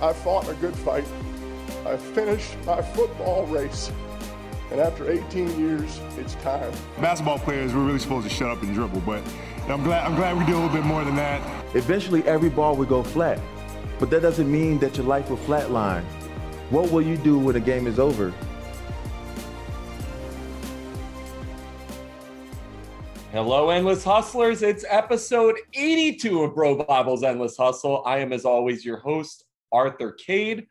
I fought a good fight. I finished my football race. And after 18 years, it's time. Basketball players, we're really supposed to shut up and dribble, but I'm glad, I'm glad we do a little bit more than that. Eventually, every ball will go flat, but that doesn't mean that your life will flatline. What will you do when the game is over? Hello, Endless Hustlers. It's episode 82 of BroBible's Endless Hustle. I am, as always, your host, Arthur Kade.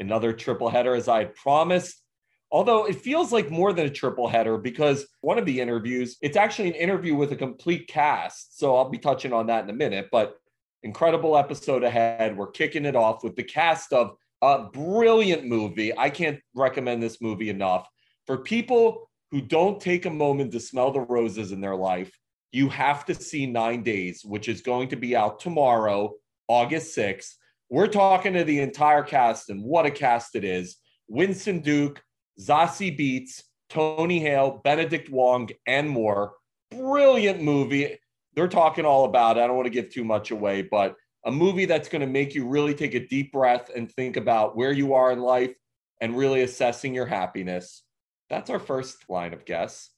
Another triple header, as I promised. Although it feels like more than a triple header because one of the interviews, it's actually an interview with a complete cast. So I'll be touching on that in a minute. But incredible episode ahead. We're kicking it off with the cast of a brilliant movie. I can't recommend this movie enough. For people who don't take a moment to smell the roses in their life, you have to see Nine Days, which is going to be out tomorrow, August 6th. We're talking to the entire cast, and what a cast it is. Winston Duke, Zazie Beetz, Tony Hale, Benedict Wong, and more. Brilliant movie. They're talking all about it. I don't want to give too much away, but a movie that's going to make you really take a deep breath and think about where you are in life and really assessing your happiness. That's our first line of guests.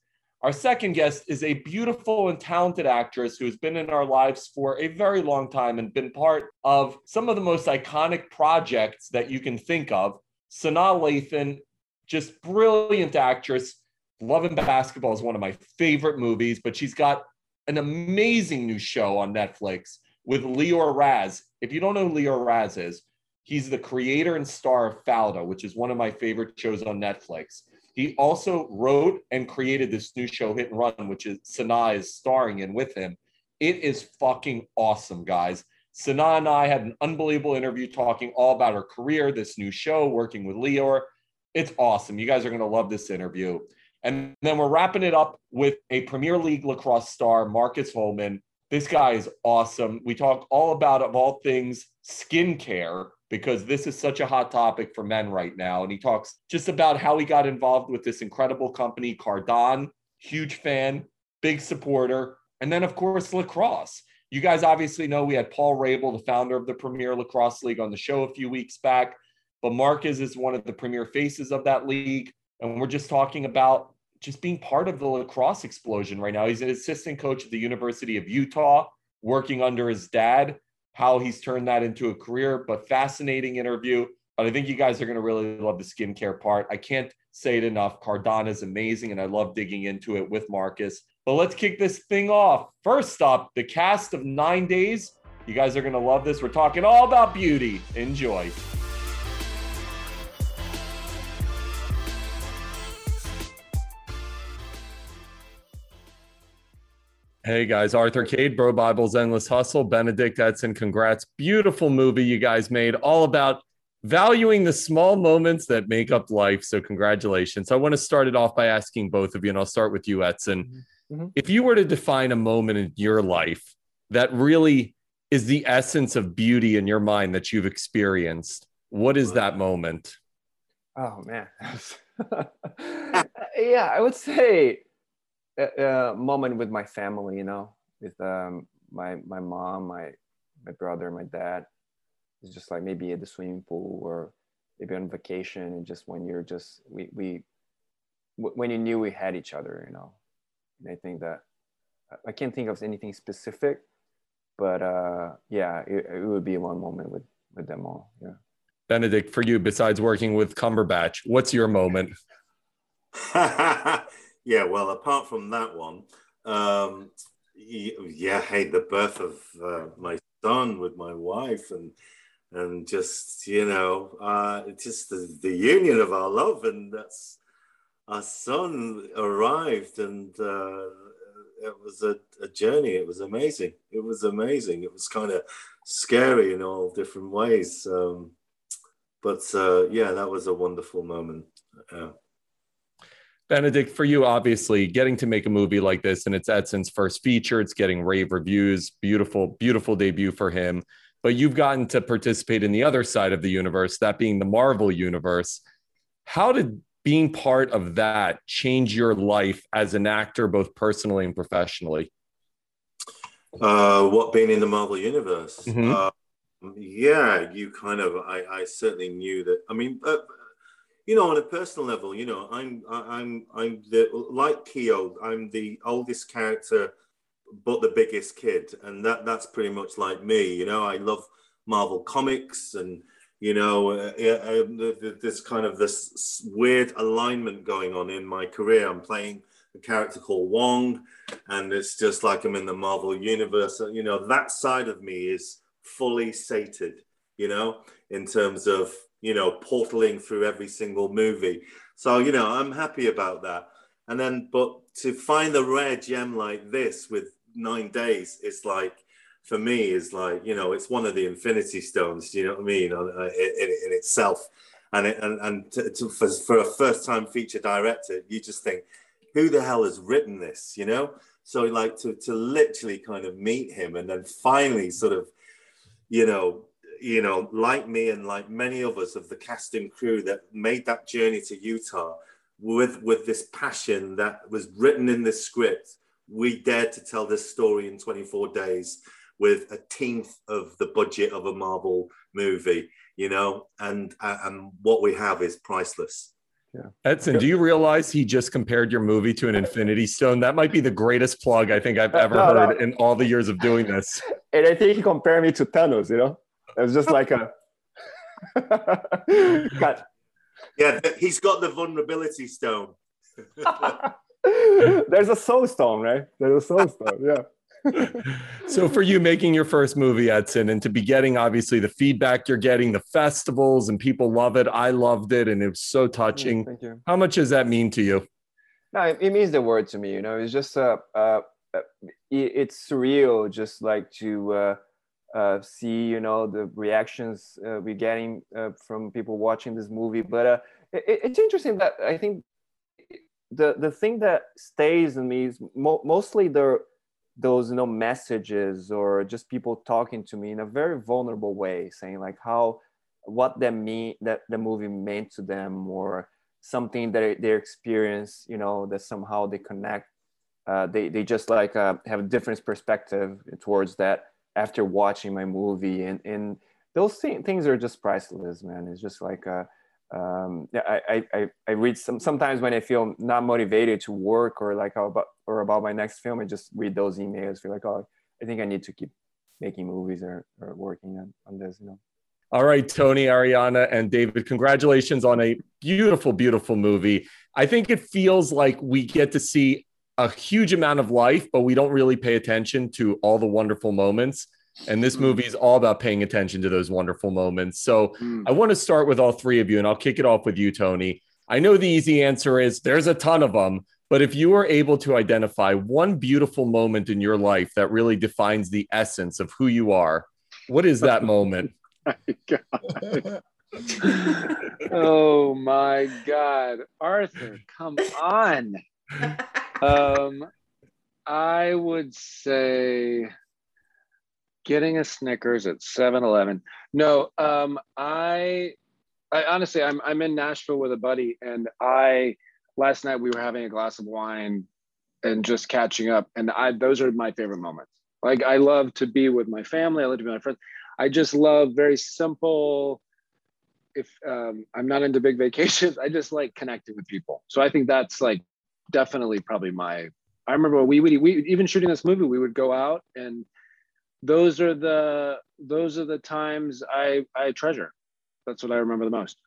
Our second guest is a beautiful and talented actress who has been in our lives for a very long time and been part of some of the most iconic projects that you can think of. Sanaa Lathan, just brilliant actress. Love and Basketball is one of my favorite movies, but she's got an amazing new show on Netflix with Lior Raz. If you don't know who Lior Raz is, he's the creator and star of Fauda, which is one of my favorite shows on Netflix. He also wrote and created this new show, Hit and Run, which is Sanaa is starring in with him. It is fucking awesome, guys. Sanaa and I had an unbelievable interview talking all about her career, this new show, working with Lior. It's awesome. You guys are going to love this interview. And then we're wrapping it up with a Premier League lacrosse star, Marcus Holman. This guy is awesome. We talk all about, of all things, skincare, because this is such a hot topic for men right now. And he talks just about how he got involved with this incredible company, Cardon. Huge fan, big supporter. And then, of course, lacrosse. You guys obviously know we had Paul Rabil, the founder of the Premier Lacrosse League, on the show a few weeks back. But Marcus is one of the premier faces of that league. And we're just talking about just being part of the lacrosse explosion right now. He's an assistant coach at the University of Utah, working under his dad how he's turned that into a career, but fascinating interview. But I think you guys are going to really love the skincare part. I can't say it enough. Cardon is amazing, and I love digging into it with Marcus. But let's kick this thing off. First up, the cast of Nine Days. You guys are going to love this. We're talking all about beauty. Enjoy. Hey guys, Arthur Kade, Bro Bible's Endless Hustle, Benedict Edson, congrats. Beautiful movie you guys made, all about valuing the small moments that make up life. So, congratulations. I want to start it off by asking both of you, and I'll start with you, Edson. Mm-hmm. If you were to define a moment in your life that really is the essence of beauty in your mind that you've experienced, what is that moment? Oh, man. yeah, I would say a, a, moment with my family, you know, with um, my my mom, my my brother, my dad. It's just like maybe at the swimming pool or maybe on vacation, and just when you're just we we when you knew we had each other, you know. And I think that I can't think of anything specific, but uh, yeah, it, it would be one moment with with them all. Yeah. Benedict, for you, besides working with Cumberbatch, what's your moment? Yeah, well, apart from that one, um, yeah, hey, the birth of uh, my son with my wife and and just you know, uh, just the, the union of our love, and that's our son arrived, and uh, it was a, a journey. It was amazing. It was amazing. It was kind of scary in all different ways, um, but uh, yeah, that was a wonderful moment. Benedict, for you, obviously, getting to make a movie like this, and it's Edson's first feature, it's getting rave reviews, beautiful, beautiful debut for him. But you've gotten to participate in the other side of the universe, that being the Marvel universe. How did being part of that change your life as an actor, both personally and professionally? Uh, what being in the Marvel universe? Mm-hmm. Uh, yeah, you kind of, I, I certainly knew that. I mean, uh, you know, on a personal level, you know, I'm, I'm, I'm the like Keo. I'm the oldest character, but the biggest kid, and that that's pretty much like me. You know, I love Marvel comics, and you know, uh, uh, there's kind of this weird alignment going on in my career. I'm playing a character called Wong, and it's just like I'm in the Marvel universe. You know, that side of me is fully sated, you know, in terms of, you know, portaling through every single movie. So, you know, I'm happy about that. And then, but to find the rare gem like this with nine days, it's like, for me, is like, you know, it's one of the infinity stones, do you know what I mean, uh, in, in itself. And, it, and, and to, to, for, for a first time feature director, you just think, who the hell has written this, you know? So like to, to literally kind of meet him and then finally sort of you know, you know, like me and like many of us of the casting crew that made that journey to Utah with with this passion that was written in this script, we dared to tell this story in 24 days with a tenth of the budget of a Marvel movie, you know, and and what we have is priceless. Yeah. Edson, do you realize he just compared your movie to an Infinity Stone? That might be the greatest plug I think I've ever no, heard no. in all the years of doing this. And I think he compared me to Thanos, you know? It was just like a cut. Yeah, he's got the vulnerability stone. There's a soul stone, right? There's a soul stone, yeah so for you making your first movie edson and to be getting obviously the feedback you're getting the festivals and people love it i loved it and it was so touching thank you how much does that mean to you no it means the word to me you know it's just uh, uh, uh it's surreal just like to uh, uh, see you know the reactions uh, we're getting uh, from people watching this movie. But uh, it, it's interesting that i think the the thing that stays in me is mo- mostly the those you know messages or just people talking to me in a very vulnerable way saying like how what that mean that the movie meant to them or something that they experience you know that somehow they connect uh, they, they just like uh, have a different perspective towards that after watching my movie and, and those th- things are just priceless man it's just like uh, um, yeah, I, I, I read some, sometimes when I feel not motivated to work or like about, or about my next film, I just read those emails, feel like, oh, I think I need to keep making movies or, or working on, on this, you know. All right, Tony, Arianna, and David, congratulations on a beautiful, beautiful movie. I think it feels like we get to see a huge amount of life, but we don't really pay attention to all the wonderful moments. And this mm. movie is all about paying attention to those wonderful moments. So mm. I want to start with all three of you, and I'll kick it off with you, Tony. I know the easy answer is there's a ton of them, but if you are able to identify one beautiful moment in your life that really defines the essence of who you are, what is that moment? oh my God. Arthur, come on. Um, I would say getting a Snickers at 7-Eleven. No, um, I, I honestly, I'm I'm in Nashville with a buddy, and I last night we were having a glass of wine and just catching up, and I those are my favorite moments. Like I love to be with my family. I love to be with my friends. I just love very simple. If um, I'm not into big vacations, I just like connecting with people. So I think that's like definitely probably my. I remember we would we even shooting this movie, we would go out and those are the those are the times I I treasure. That's what I remember the most.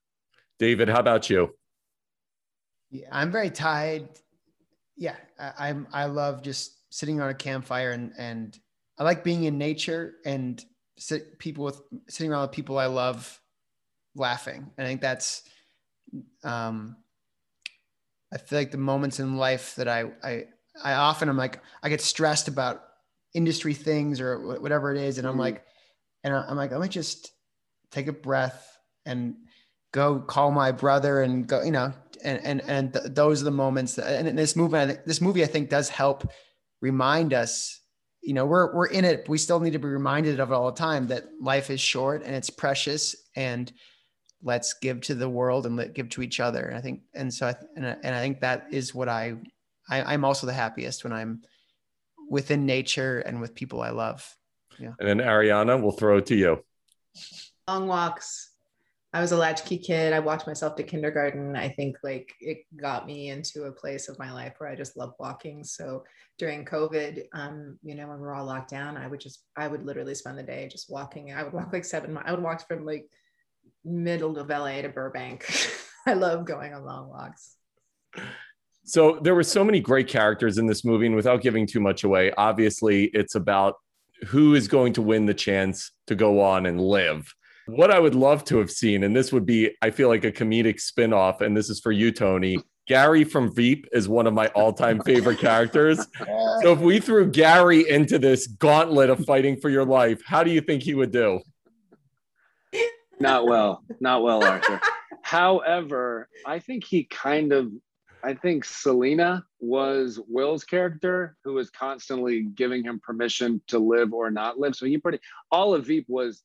David, how about you? Yeah, I'm very tied. Yeah, I, I'm. I love just sitting on a campfire and and I like being in nature and sit people with sitting around with people I love, laughing. And I think that's. Um, I feel like the moments in life that I I I often I'm like I get stressed about industry things or whatever it is. And I'm mm-hmm. like, and I'm like, let me just take a breath and go call my brother and go, you know, and, and, and th- those are the moments that, and this movie, this movie, I think does help remind us, you know, we're, we're in it. We still need to be reminded of it all the time that life is short and it's precious and let's give to the world and let give to each other. And I think, and so, I, and, I, and I think that is what I, I, I'm also the happiest when I'm, within nature and with people I love. Yeah. And then Arianna, we'll throw it to you. long walks. I was a latchkey kid. I walked myself to kindergarten. I think like it got me into a place of my life where I just love walking. So during COVID, um, you know, when we are all locked down, I would just, I would literally spend the day just walking. I would walk like seven. miles. I would walk from like middle of LA to Burbank. I love going on long walks. So there were so many great characters in this movie, and without giving too much away, obviously it's about who is going to win the chance to go on and live. What I would love to have seen, and this would be, I feel like a comedic spinoff, and this is for you, Tony. Gary from Veep is one of my all-time favorite characters. So if we threw Gary into this gauntlet of fighting for your life, how do you think he would do? Not well, not well, Arthur. However, I think he kind of I think Selina was Will's character who was constantly giving him permission to live or not live. So he pretty all of Veep was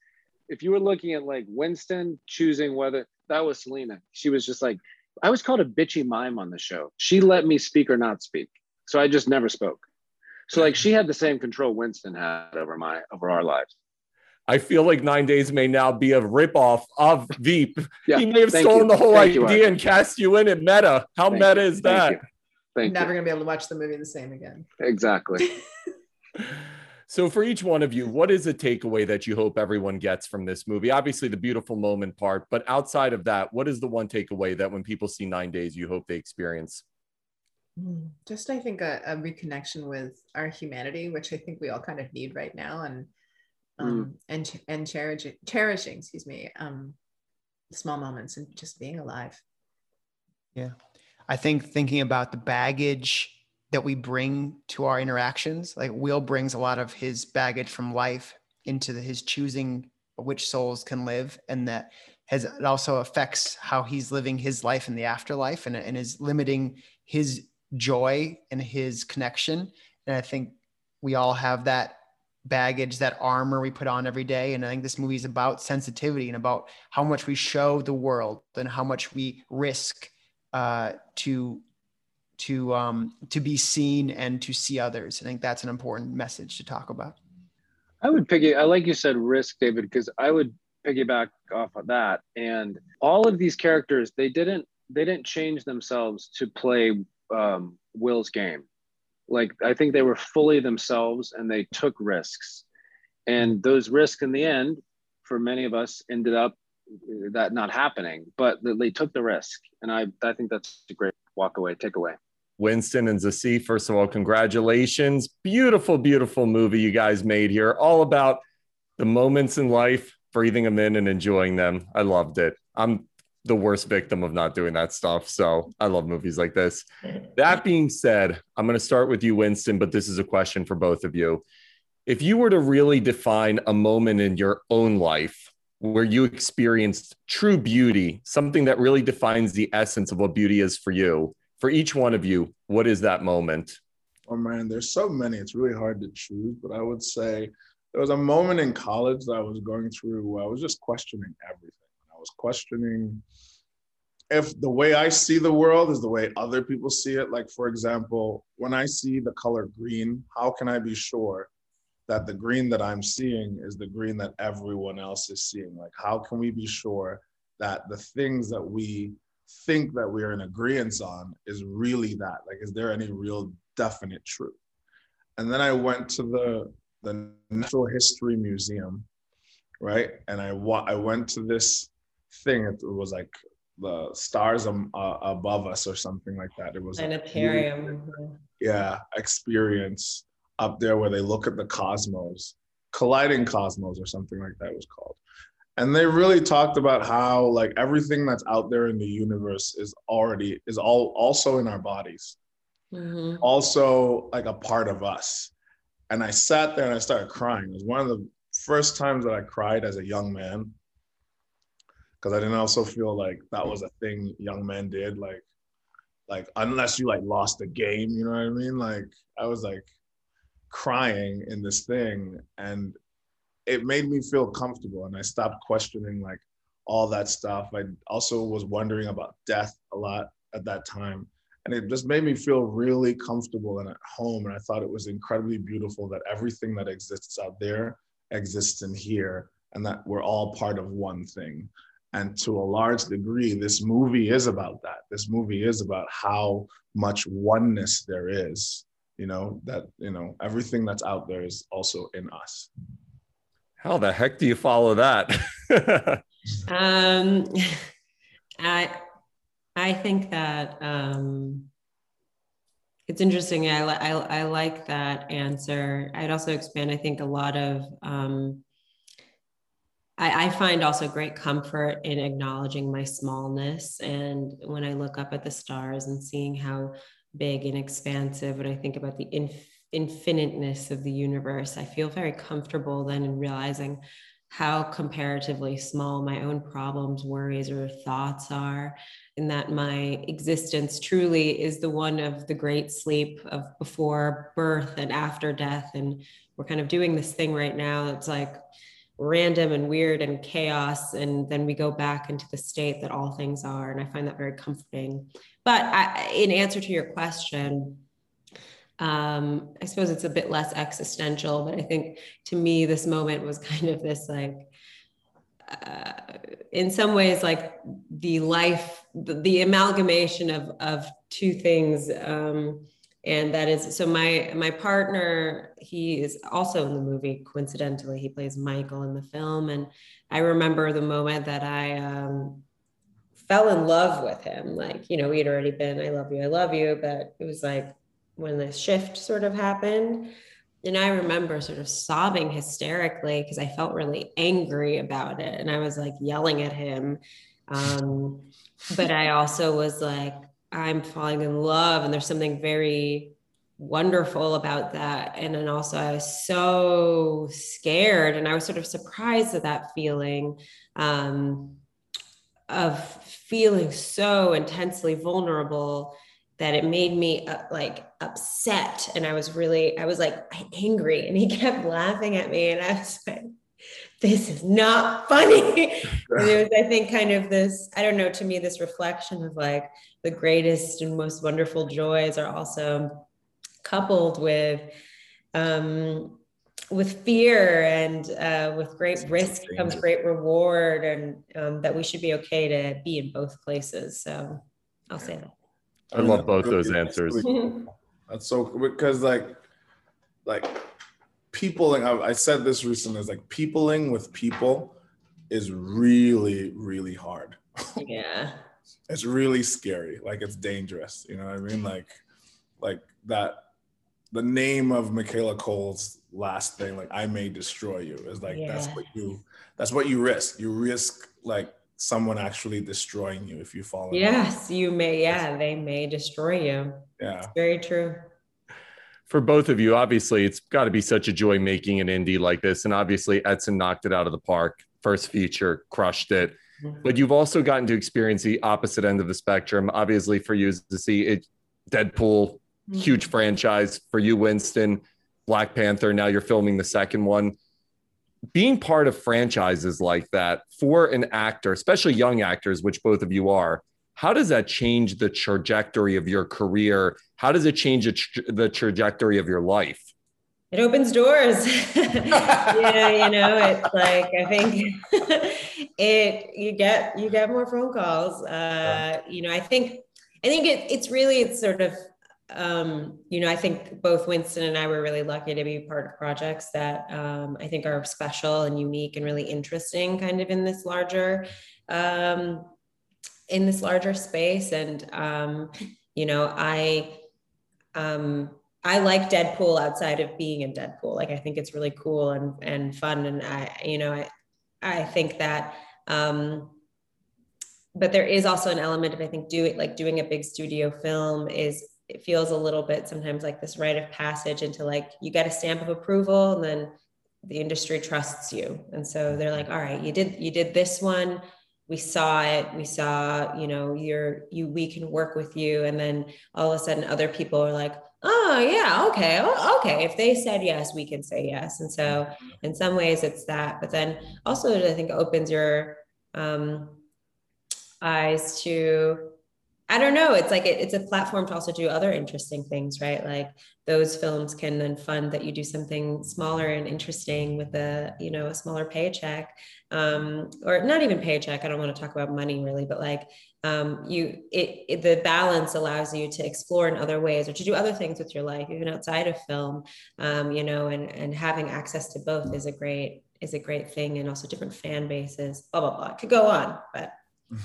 if you were looking at like Winston choosing whether that was Selina. She was just like I was called a bitchy mime on the show. She let me speak or not speak. So I just never spoke. So like she had the same control Winston had over my over our lives. I feel like Nine Days may now be a ripoff of Veep. Yeah, he may have thank stolen you. the whole Thank idea Art. and cast you in at meta. How Thank meta you. is Thank that? you. Thank Never gonna be able to watch the movie the same again. Exactly. So, for each one of you, what is a takeaway that you hope everyone gets from this movie? Obviously, the beautiful moment part, but outside of that, what is the one takeaway that when people see Nine Days, you hope they experience? Mm, Just I think a, a reconnection with our humanity, which I think we all kind of need right now, and um, and ch- and cherishing, cherishing, excuse me, um, small moments and just being alive. Yeah. I think thinking about the baggage that we bring to our interactions, like Will brings a lot of his baggage from life into the, his choosing which souls can live. And that has, it also affects how he's living his life in the afterlife and, and is limiting his joy and his connection. And I think we all have that baggage, that armor we put on every day. And I think this movie is about sensitivity and about how much we show the world and how much we risk uh, to to um, to be seen and to see others. I think that's an important message to talk about. I would piggy. I like you said risk, David, because I would piggyback off of that. And all of these characters, they didn't they didn't change themselves to play um, Will's game. Like I think they were fully themselves and they took risks. And those risks in the end, for many of us, ended up uh, that not happening. But they took the risk, and I I think that's a great walk away takeaway. Winston and Zazie, first of all, congratulations. Beautiful, beautiful movie you guys made here, all about the moments in life, breathing them in and enjoying them. I loved it. I'm the worst victim of not doing that stuff. So I love movies like this. That being said, I'm going to start with you, Winston, but this is a question for both of you. If you were to really define a moment in your own life where you experienced true beauty, something that really defines the essence of what beauty is for you, for each one of you, what is that moment? Oh man, there's so many. It's really hard to choose, but I would say there was a moment in college that I was going through where I was just questioning everything. I was questioning if the way I see the world is the way other people see it. Like, for example, when I see the color green, how can I be sure that the green that I'm seeing is the green that everyone else is seeing? Like, how can we be sure that the things that we think that we're in agreement on is really that? Like, is there any real definite truth? And then I went to the the Natural History Museum, right? And I wa- I went to this thing. It was like the stars um, uh, above us or something like that. It was An a Planetarium. yeah experience up there where they look at the cosmos colliding cosmos or something like that was called and they really talked about how like everything that's out there in the universe is already is all also in our bodies Mhm. also like a part of us and i sat there and i started crying it was one of the first times that i cried as a young man because i didn't also feel like that was a thing young men did like like unless you like lost a game you know what i mean like i was like crying in this thing and it made me feel comfortable and i stopped questioning like all that stuff i also was wondering about death a lot at that time and it just made me feel really comfortable and at home and i thought it was incredibly beautiful that everything that exists out there exists in here and that we're all part of one thing. And to a large degree, this movie is about that. This movie is about how much oneness there is, you know, that, you know, everything that's out there is also in us. How the heck do you follow that? um, I, I think that um, it's interesting. I, I, I like that answer. I'd also expand. I think a lot of um, I, I, find also great comfort in acknowledging my smallness. And when I look up at the stars and seeing how big and expansive, when I think about the inf- infiniteness of the universe, I feel very comfortable then in realizing how comparatively small my own problems, worries, or thoughts are, and that my existence truly is the one of the great sleep of before birth and after death. And we're kind of doing this thing right now that's like, random and weird and chaos and then we go back into the state that all things are and i find that very comforting. But I, in answer to your question um, i suppose it's a bit less existential but i think to me this moment was kind of this like uh, in some ways like the life the, the amalgamation of of two things um, and that is so my my partner he is also in the movie coincidentally he plays michael in the film. And i remember the moment that i um, fell in love with him. Like you know we had already been i love you i love you but it was like when the shift sort of happened. And i remember sort of sobbing hysterically because i felt really angry about it. And i was like yelling at him. Um, but i also was like I'm falling in love. And there's something very wonderful about that. And then also, I was so scared and I was sort of surprised at that feeling um, of feeling so intensely vulnerable that it made me uh, like upset. And I was really, I was like angry. And he kept laughing at me. And I was like, this is not funny. And it was, I think, kind of this, I don't know, to me, this reflection of like the greatest and most wonderful joys are also coupled with um, with fear and uh, with great risk comes great reward and um, that we should be okay to be in both places. So i'll say that. I love both those answers. That's so because like like peopling I, I said this recently is like peopling with people is really really hard. Yeah it's really scary like it's dangerous you know what i mean mm-hmm. like like that the name of Michaela Coel's last thing like i may destroy you is like yeah. that's what you that's what you risk you risk like someone actually destroying you if you fall yes you may yeah they may destroy you yeah it's very true for both of you, obviously, it's got to be such a joy making an indie like this. And obviously, Edson knocked it out of the park. First feature, crushed it. But you've also gotten to experience the opposite end of the spectrum. Obviously, for you to see it, Deadpool, mm-hmm. huge franchise. For you, Winston, Black Panther. Now you're filming the second one. Being part of franchises like that for an actor, especially young actors, which both of you are, how does that change the trajectory of your career? How does it change the trajectory of your life? It opens doors. yeah, you know, it's like I think it you get you get more phone calls. Uh, you know, I think I think it, it's really it's sort of um, you know, I think both Winston and I were really lucky to be part of projects that um, I think are special and unique and really interesting, kind of in this larger um, in this larger space. And, um, you know, I, um, I like Deadpool outside of being in Deadpool. Like, I think it's really cool and, and fun. And I, you know, I, I think that, um, but there is also an element of, I think, doing like doing a big studio film is, it feels a little bit sometimes like this rite of passage into like, you get a stamp of approval and then the industry trusts you. And so they're like, all right, you did, you did this one we saw it we saw you know you're you we can work with you and then all of a sudden other people are like oh yeah okay okay if they said yes we can say yes and so in some ways it's that but then also i think opens your um, eyes to I don't know. It's like it, it's a platform to also do other interesting things, right? Like those films can then fund that you do something smaller and interesting with a you know a smaller paycheck, um, or not even paycheck. I don't want to talk about money really, but like um, you it, it, the balance allows you to explore in other ways or to do other things with your life, even outside of film. Um, you know, and and having access to both is a great is a great thing, and also different fan bases. Blah blah blah. It could go on, but.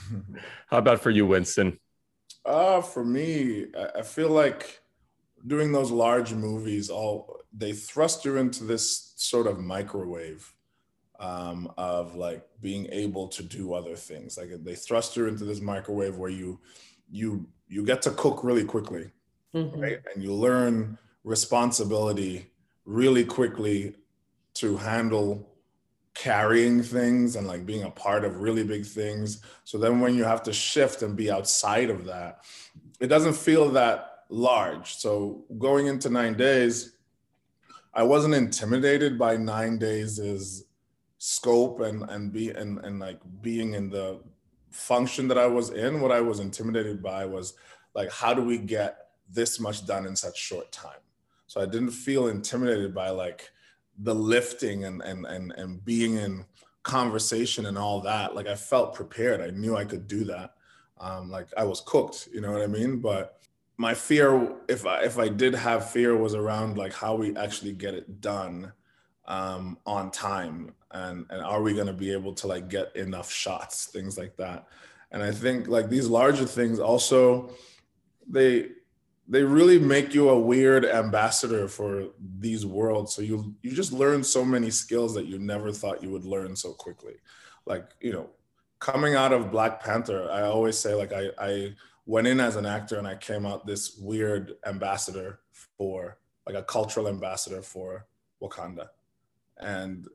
How about for you, Winston? Uh, for me, I feel like doing those large movies, all they thrust you into this sort of microwave um, of like being able to do other things. Like they thrust you into this microwave where you you you get to cook really quickly, mm-hmm. right? And you learn responsibility really quickly to handle carrying things and like being a part of really big things. So then when you have to shift and be outside of that, it doesn't feel that large. So going into nine days, I wasn't intimidated by nine days' scope and and be and, and like being in the function that I was in. What I was intimidated by was like, how do we get this much done in such short time? So I didn't feel intimidated by like the lifting and and and and being in conversation and all that like i felt prepared i knew i could do that um like i was cooked you know what i mean but my fear if i if i did have fear was around like how we actually get it done um on time and and are we going to be able to like get enough shots things like that. And i think like these larger things also they they really make you a weird ambassador for these worlds. So you you just learn so many skills that you never thought you would learn so quickly. Like you know coming out of black panther i always say like i i went in as an actor and i came out this weird ambassador for like a cultural ambassador for wakanda and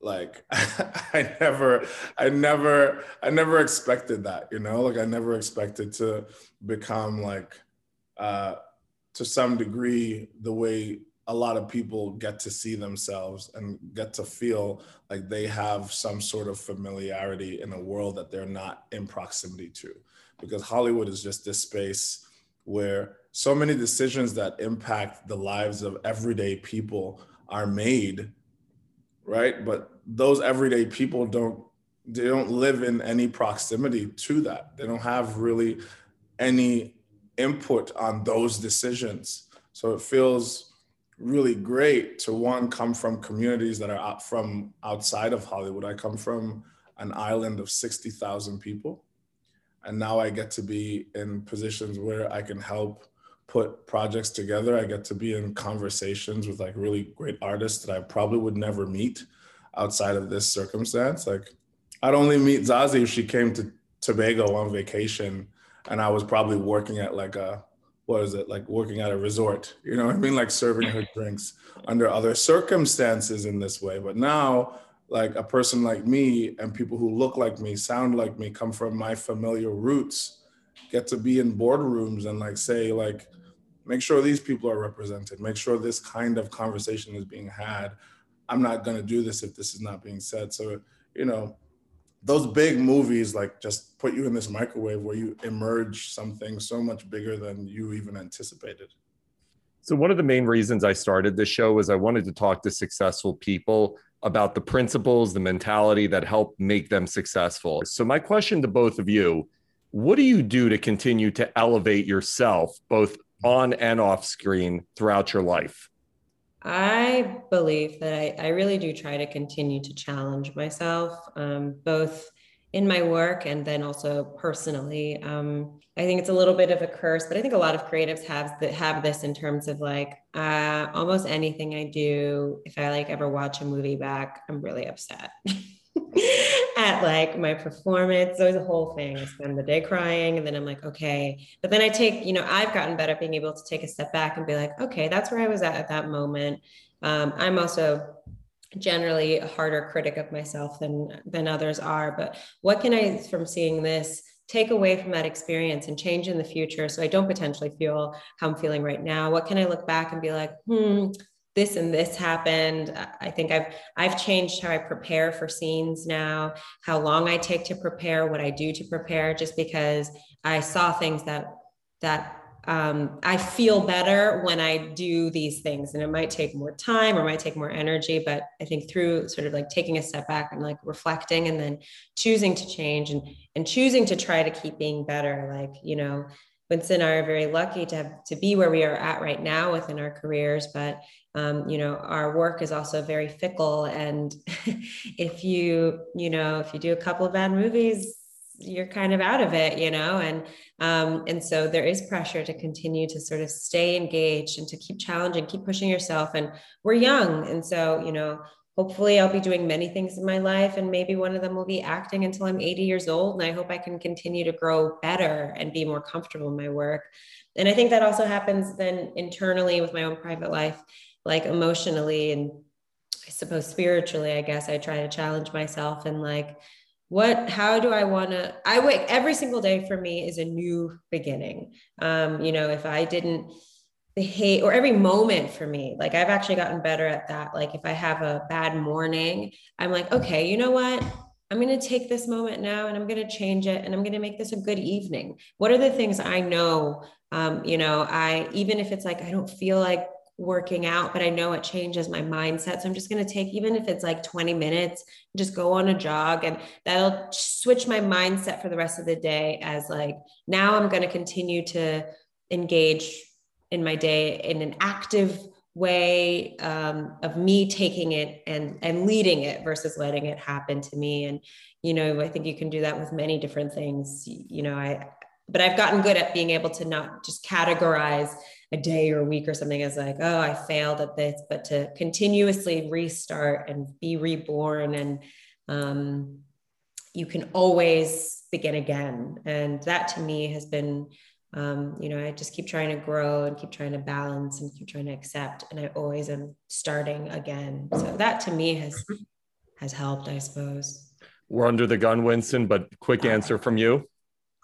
like i never i never i never expected that you know like i never expected to become like uh, to some degree the way a lot of people get to see themselves and get to feel like they have some sort of familiarity in a world that they're not in proximity to. Because Hollywood is just this space where so many decisions that impact the lives of everyday people are made, right? But those everyday people don't they don't live in any proximity to that. They don't have really any input on those decisions. So it feels really great to one come from communities that are out from outside of Hollywood. I come from an island of 60,000 people. And now I get to be in positions where I can help put projects together. I get to be in conversations with like really great artists that I probably would never meet outside of this circumstance. Like I'd only meet Zazie if she came to Tobago on vacation and I was probably working at like a what is it like working at a resort you know i mean like serving her drinks under other circumstances in this way but now like a person like me and people who look like me sound like me come from my familiar roots get to be in boardrooms and like say like make sure these people are represented make sure this kind of conversation is being had i'm not going to do this if this is not being said so you know those big movies like just put you in this microwave where you emerge something so much bigger than you even anticipated. So one of the main reasons I started this show was I wanted to talk to successful people about the principles, the mentality that help make them successful. So my question to both of you, what do you do to continue to elevate yourself both on and off screen throughout your life? I believe that I, I, really do try to continue to challenge myself, um, both in my work and then also personally. Um, I think it's a little bit of a curse, but I think a lot of creatives have that have this in terms of like uh, almost anything I do. If I like ever watch a movie back, I'm really upset. at like my performance. There's a whole thing. I spend the day crying and then I'm like, okay. But then I take, you know, I've gotten better at being able to take a step back and be like, okay, that's where I was at at that moment. Um, I'm also generally a harder critic of myself than than others are. But what can I from seeing this take away from that experience and change in the future so I don't potentially feel how I'm feeling right now? What can I look back and be like, hmm, this and this happened i think i've i've changed how i prepare for scenes now how long i take to prepare what i do to prepare just because i saw things that that um, I feel better when I do these things, and it might take more time or might take more energy. But I think through sort of like taking a step back and like reflecting, and then choosing to change and and choosing to try to keep being better. Like you know, Winston and I are very lucky to have to be where we are at right now within our careers, but um, you know, our work is also very fickle. And if you, you know, if you do a couple of bad movies, you're kind of out of it, you know, and um, and so there is pressure to continue to sort of stay engaged and to keep challenging, keep pushing yourself. And we're young, and so you know, hopefully I'll be doing many things in my life, and maybe one of them will be acting until I'm 80 years old. And I hope I can continue to grow better and be more comfortable in my work. And I think that also happens then internally with my own private life like emotionally and I suppose spiritually, I guess I try to challenge myself and like, what, how do I want to, I wake every single day for me is a new beginning. Um, you know, if I didn't behave or every moment for me, like I've actually gotten better at that. Like if I have a bad morning, I'm like, okay, you know what? I'm going to take this moment now and I'm going to change it and I'm going to make this a good evening. What are the things I know? Um, you know, I, even if it's like, I don't feel like working out, but I know it changes my mindset. So I'm just going to take, even if it's like 20 minutes, just go on a jog and that'll switch my mindset for the rest of the day as like, now I'm going to continue to engage in my day in an active way um, of me taking it and and leading it versus letting it happen to me. And you know i think you can do that with many different things. You know i but i've gotten good at being able to not just categorize a day or a week or something as like, oh, I failed at this, but to continuously restart and be reborn. And um, you can always begin again. And that to me has been, um, you know, I just keep trying to grow and keep trying to balance and keep trying to accept. And I always am starting again. So that to me has has helped, I suppose. We're under the gun, Winston, but quick answer from you.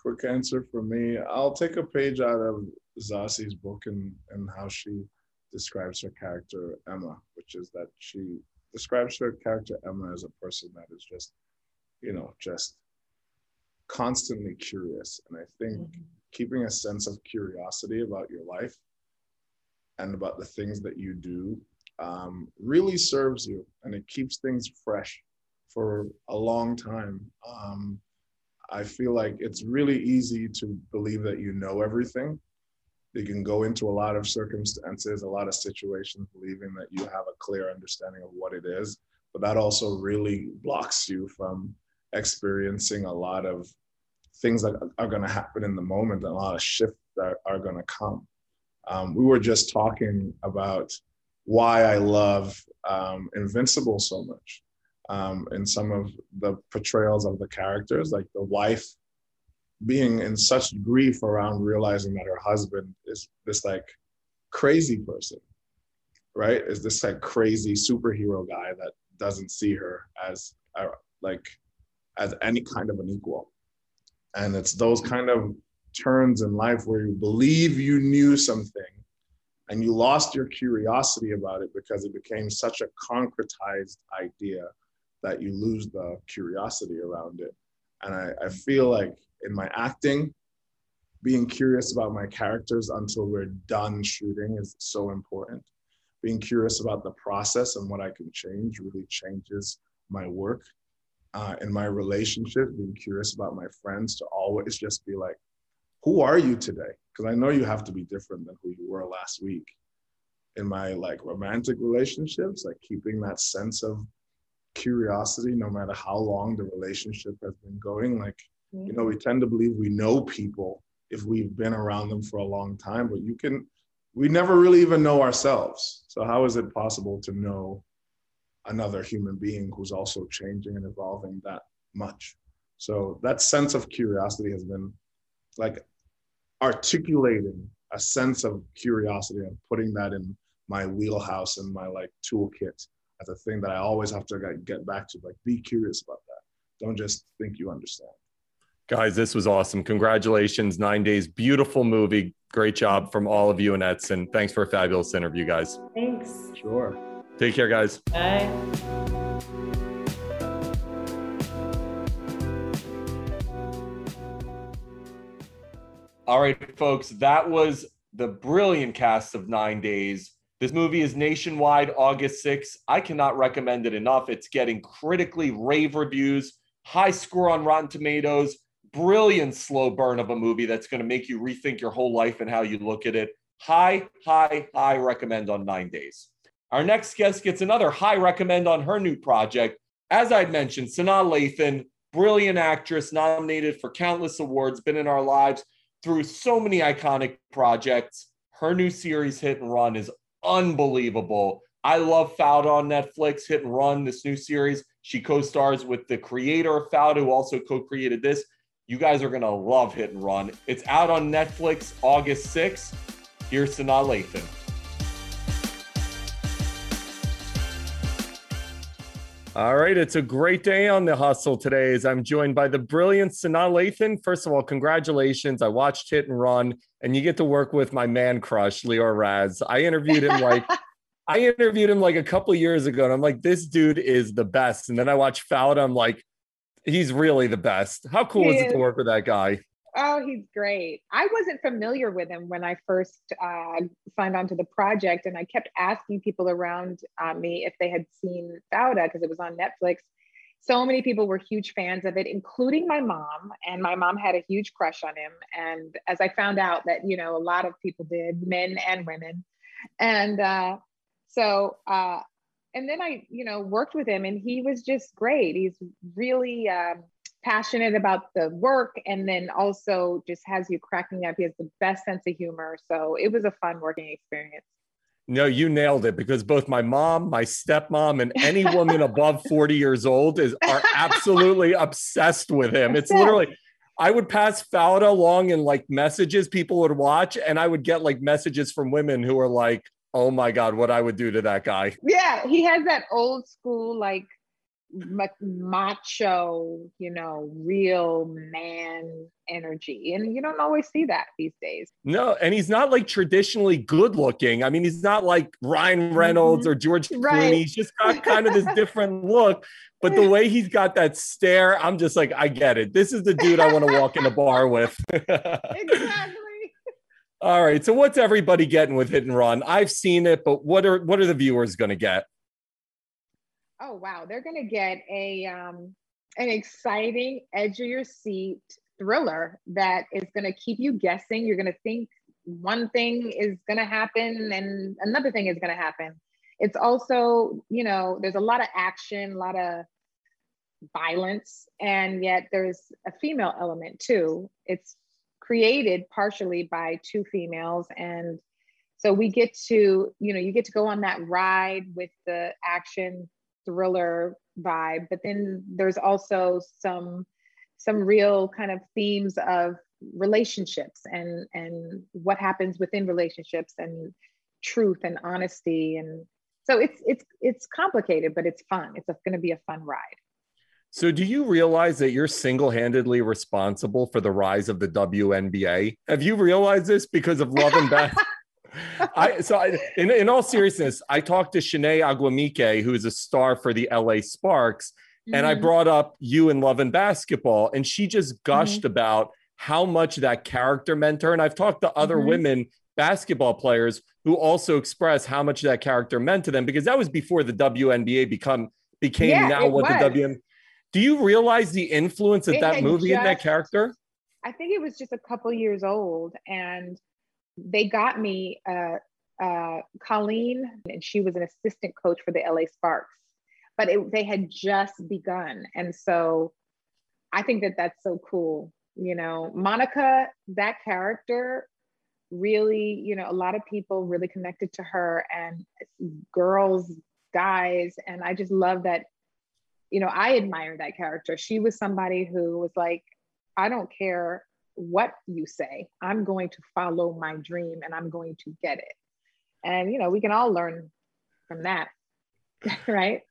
Quick answer from me. I'll take a page out of Zazie's book and, and how she describes her character Emma, which is that she describes her character Emma as a person that is just, you know, just constantly curious. And I think mm-hmm. Keeping a sense of curiosity about your life and about the things that you do um, really serves you and it keeps things fresh for a long time. Um, I feel like it's really easy to believe that you know everything you can go into a lot of circumstances, a lot of situations, believing that you have a clear understanding of what it is. But that also really blocks you from experiencing a lot of things that are going to happen in the moment and a lot of shifts that are going to come. Um, we were just talking about why I love um, Invincible so much. Um, in some of the portrayals of the characters, like the wife being in such grief around realizing that her husband is this like crazy person, right? Is this like crazy superhero guy that doesn't see her as uh, like as any kind of an equal. And it's those kind of turns in life where you believe you knew something and you lost your curiosity about it because it became such a concretized idea that you lose the curiosity around it. And I, I feel like in my acting, being curious about my characters until we're done shooting is so important. Being curious about the process and what I can change really changes my work. Uh, in my relationship, being curious about my friends to always just be like, who are you today? Because I know you have to be different than who you were last week. In my like romantic relationships, like keeping that sense of curiosity, no matter how long the relationship has been going, like you know, we tend to believe we know people if we've been around them for a long time, but you can, we never really even know ourselves. So, how is it possible to know another human being who's also changing and evolving that much? So, that sense of curiosity has been like articulating a sense of curiosity and putting that in my wheelhouse and my like toolkit as a thing that I always have to get back to. Like, be curious about that. Don't just think you understand. Guys, this was awesome. Congratulations. Nine days. Beautiful movie. Great job from all of you and Edson. Thanks for a fabulous interview, guys. Thanks. Sure. Take care, guys. Bye. All right, folks, that was the brilliant cast of Nine Days. This movie is nationwide August 6th. I cannot recommend it enough. It's getting critically rave reviews, high score on Rotten Tomatoes, brilliant slow burn of a movie that's going to make you rethink your whole life and how you look at it. High, high, high recommend on Nine Days. Our next guest gets another high recommend on her new project. As I'd mentioned, Sanaa Lathan, brilliant actress, nominated for countless awards, been in our lives through so many iconic projects. Her new series, Hit and Run, is unbelievable. I love Fauda on Netflix, Hit and Run, this new series. She co stars with the creator of Fauda, who also co created this. You guys are going to love Hit and Run. It's out on Netflix August 6th. Here's Sanaa Lathan. All right, it's a great day on the hustle today as I'm joined by the brilliant Sanaa Lathan. First of all, congratulations. I watched Hit and Run, and you get to work with my man crush, Lior Raz. I interviewed him like I interviewed him like a couple years ago, and I'm like, this dude is the best. And then I watched Fauda, I'm like, he's really the best. How cool He is it to work with that guy? Oh, he's great. I wasn't familiar with him when I first uh, signed on to the project, and I kept asking people around uh, me if they had seen Fauda because it was on Netflix. So many people were huge fans of it, including my mom, and my mom had a huge crush on him. And as I found out that you know a lot of people did, men and women, and uh, so uh, and then I you know worked with him, and he was just great. He's really um, passionate about the work and then also just has you cracking up. He has the best sense of humor. So it was a fun working experience. No, you nailed it because both my mom, my stepmom, and any woman above 40 years old is are absolutely obsessed with him. It's literally I would pass Fauda along in like messages people would watch, and I would get like messages from women who are like, oh my God, what I would do to that guy. Yeah, he has that old school, like macho, you know, real man energy. And you don't always see that these days. No, and he's not like traditionally good looking. I mean, he's not like Ryan mm-hmm. Reynolds or George Clooney. Right. He's just got kind of this different look. But the way he's got that stare, I'm just like, I get it. This is the dude I want to walk in a bar with. Exactly. All right. So what's everybody getting with Hit and Run? I've seen it, but what are what are the viewers going to get? Oh wow, they're gonna get a um an exciting edge of your seat thriller that is gonna keep you guessing. You're gonna think one thing is gonna happen and another thing is gonna happen. It's also, you know, there's a lot of action, a lot of violence, and yet there's a female element too. It's created partially by two females and so we get to you know you get to go on that ride with the action thriller vibe but then there's also some some real kind of themes of relationships and and what happens within relationships and truth and honesty and so it's it's it's complicated but it's fun it's going to be a fun ride So do you realize that you're single-handedly responsible for the rise of the WNBA? Have you realized this because of Love and Beth? I so I, in, in all seriousness, I talked to Chiney Ogwumike, who is a star for the LA Sparks, and I Mhm. brought up you in Love and Basketball, and she just gushed about how much that character meant to her. And I've talked to other Mhm. women basketball players who also express how much that character meant to them because that was before the WNBA become became Yeah, now what the was. WN. Do you realize the influence of It that movie and that character? I think it was just a couple years old, and they got me uh, uh, Colleen, and she was an assistant coach for the LA Sparks, but it, they had just begun, and so I think that that's so cool. You know, Monica, that character, really, you know, a lot of people really connected to her, and girls, guys, and I just love that. You know, I admire that character. She was somebody who was like, I don't care what you say. I'm going to follow my dream and I'm going to get it. And, you know, we can all learn from that, right?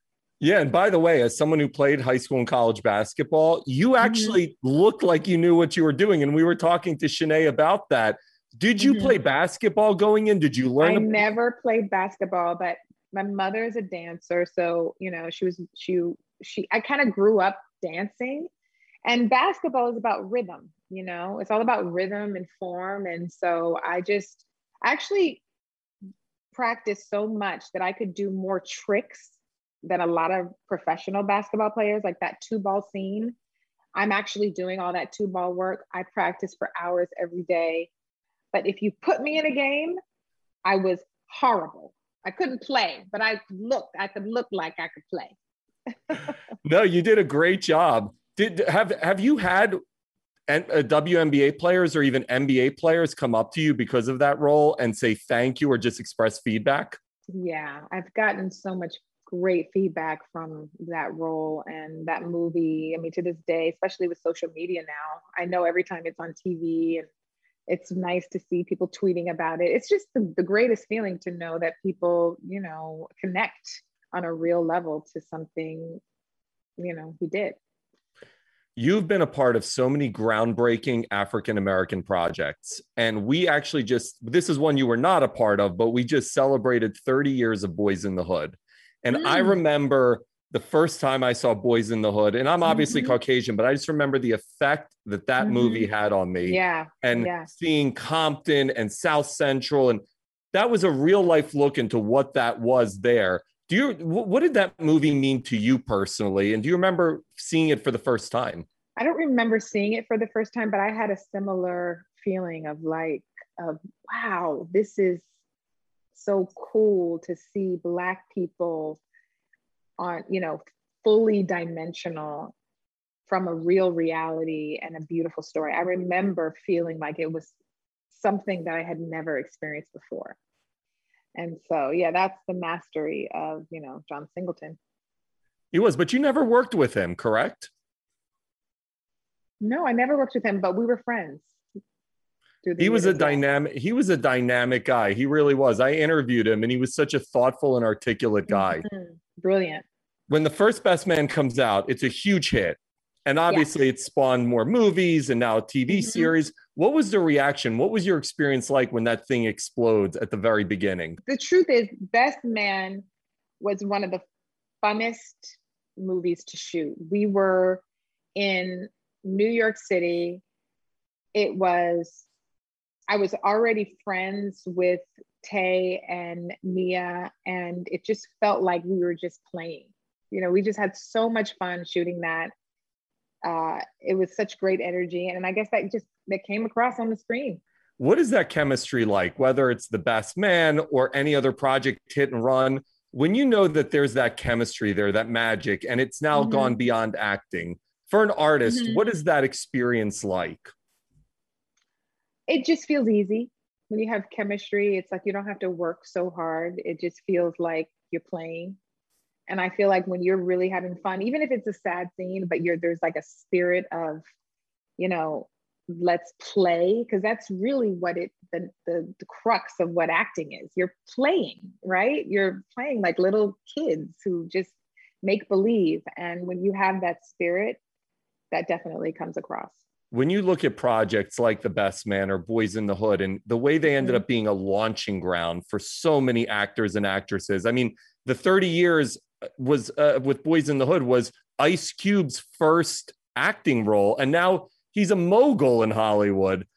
Yeah, and by the way, as someone who played high school and college basketball, you Mm-hmm. actually looked like you knew what you were doing. And we were talking to Chiney about that. Did you Mhm. play basketball going in? Did you learn? I never played basketball, but my mother is a dancer, so you know she was she she I kind of grew up dancing, and basketball is about rhythm. You know, it's all about rhythm and form, and so I just actually practiced so much that I could do more tricks than a lot of professional basketball players, like that two ball scene. I'm actually doing all that two ball work. I practice for hours every day. But if you put me in a game, I was horrible. I couldn't play, but I looked, I could look like I could play. no, you did a great job. Did have have you had uh, WNBA players or even NBA players come up to you because of that role and say thank you or just express feedback? Yeah, I've gotten so much great feedback from that role and that movie. I mean, to this day, especially with social media now, I know every time it's on TV and it's nice to see people tweeting about it. It's just the, the greatest feeling to know that people, you know, connect on a real level to something, you know, he did. You've been a part of so many groundbreaking African American projects. And we actually just, this is one you were not a part of, but we just celebrated 30 years of Boyz n the Hood. And mm. I remember the first time I saw Boyz n the Hood, and I'm obviously mm-hmm. Caucasian, but I just remember the effect that that mm-hmm. movie had on me. Yeah. And yeah. seeing Compton and South Central, and that was a real life look into what that was there. Do you, what did that movie mean to you personally? And do you remember seeing it for the first time? I don't remember seeing it for the first time, but I had a similar feeling of like, of wow, this is so cool to see Black people on, you know, fully dimensional from a real reality and a beautiful story. I remember feeling like it was something that I had never experienced before. And so, yeah, that's the mastery of, you know, John Singleton. He was, but you never worked with him, correct? No, I never worked with him, but we were friends. He was a dynamic. He was a dynamic guy. He really was. I interviewed him, and he was such a thoughtful and articulate guy. Mm-hmm. Brilliant when the first best man comes out it's a huge hit and obviously yes. it spawned more movies and now a tv mm-hmm. series what was the reaction what was your experience like when that thing explodes at the very beginning the truth is best man was one of the funnest movies to shoot we were in new york city it was i was already friends with Taye and Nia and it just felt like we were just playing you know, we just had so much fun shooting that. Uh, it was such great energy. And I guess that just that came across on the screen. What is that chemistry like, whether it's the best man or any other project hit and run? When you know that there's that chemistry there, that magic, and it's now mm-hmm. gone beyond acting for an artist, mm-hmm. what is that experience like? It just feels easy when you have chemistry. It's like you don't have to work so hard. It just feels like you're playing and I feel like when you're really having fun, even if it's a sad scene, but you're there's like a spirit of, you know, let's play, because that's really what it the, the the crux of what acting is. You're playing, right? You're playing like little kids who just make believe. And when you have that spirit, that definitely comes across when you look at projects like The Best Man or Boyz n the Hood and the way they ended mm-hmm. up being a launching ground for so many actors and actresses, I mean, the 30 years was uh, with Boyz n the Hood was Ice Cube's first acting role, and now he's a mogul in Hollywood.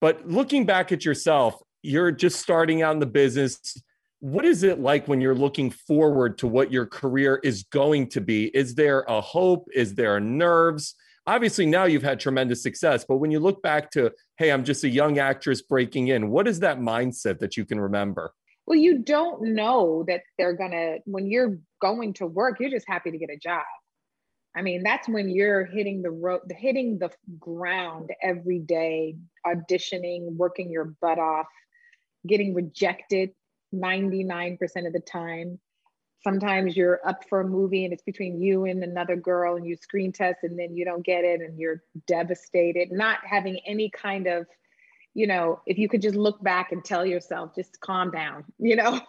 But looking back at yourself, you're just starting out in the business. What is it like when you're looking forward to what your career is going to be? Is there a hope? Is there nerves? Obviously, now you've had tremendous success, but when you look back to, hey, I'm just a young actress breaking in, what is that mindset that you can remember? Well, you don't know that they're gonna, when you're going to work, you're just happy to get a job. I mean, that's when you're hitting the road, hitting the ground every day, auditioning, working your butt off, getting rejected 99% of the time. Sometimes you're up for a movie and it's between you and another girl and you screen test and then you don't get it and you're devastated, not having any kind of you know, if you could just look back and tell yourself, just calm down, you know.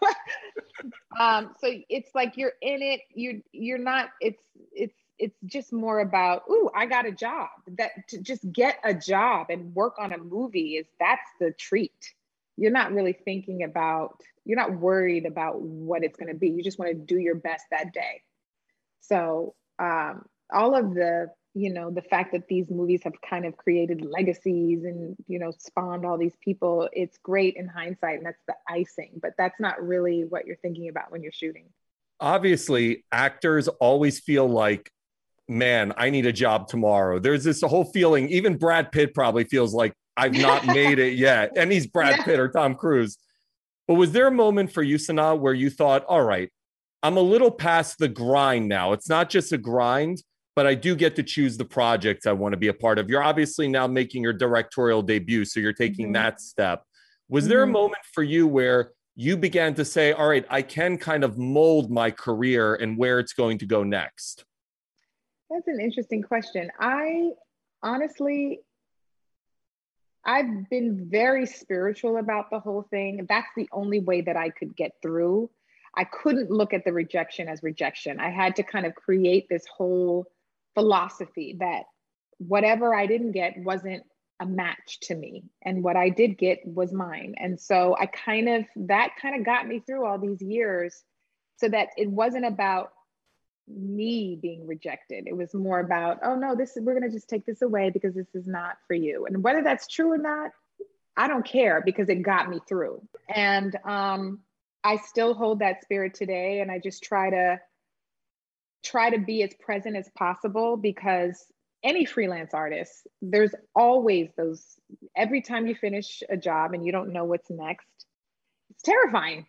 um, so it's like you're in it. You you're not. It's it's it's just more about, ooh, I got a job. That to just get a job and work on a movie is that's the treat. you're not really thinking about you're not worried about what it's going to be you just want to do your best that day so um, all of the you know the fact that these movies have kind of created legacies and you know spawned all these people it's great in hindsight and that's the icing but that's not really what you're thinking about when you're shooting. Obviously actors always feel like man i need a job tomorrow. There's this whole feeling even brad pitt probably feels like i've not made it yet. And he's brad Yeah. pitt or tom cruise. But was there a moment for you Sanaa where you thought all right i'm a little past the grind now. It's not just a grind but i do get to choose the projects i want to be a part of you're obviously now making your directorial debut so you're taking Mhm. that step was there a Mhm. moment for you where you began to say, all right, I can kind of mold my career and where it's going to go next? That's an interesting question. I honestly, I've been very spiritual about the whole thing. That's the only way that I could get through. I couldn't look at the rejection as rejection. I had to kind of create this whole philosophy that whatever I didn't get wasn't a match to me. And what I did get was mine. And so I kind of, that kind of got me through all these years so that it wasn't about me being rejected. It was more about, oh no, this is we're gonna just take this away because this is not for you. And whether that's true or not, I don't care because it got me through. And um, I still hold that spirit today, and I just try to try to be as present as possible because any freelance artist, there's always those. Every time you finish a job and you don't know what's next, it's terrifying.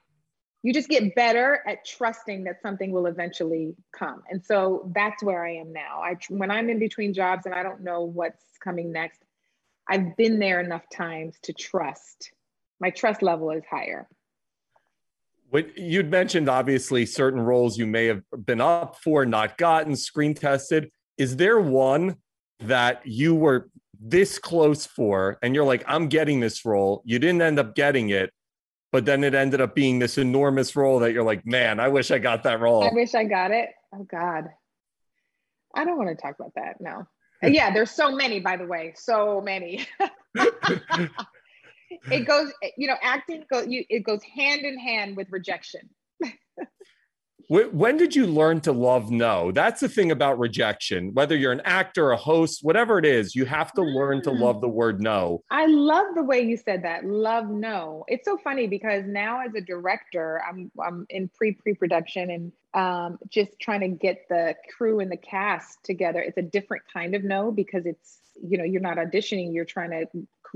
You just get better at trusting that something will eventually come. And so that's where i am now. I when i'm in between jobs and i don't know what's coming next i've been there enough times to trust. My trust level is higher What you'd mentioned, obviously, certain roles you may have been up for, not gotten, screen tested. Is there one that you were this close for, and you're like, I'm getting this role? You didn't end up getting it, but then it ended up being this enormous role that you're like, man, I wish I got that role. i wish i got it oh god i don't want to talk about that no yeah there's so many by the way so many it goes you know acting go you it goes hand in hand with rejection When did you learn to love no? That's the thing about rejection. Whether you're an actor, a host, whatever it is, you have to learn to love the word no. I love the way you said that. Love no. It's so funny because now as a director, I'm I'm in pre pre production and um, just trying to get the crew and the cast together. It's a different kind of no because it's you know you're not auditioning. You're trying to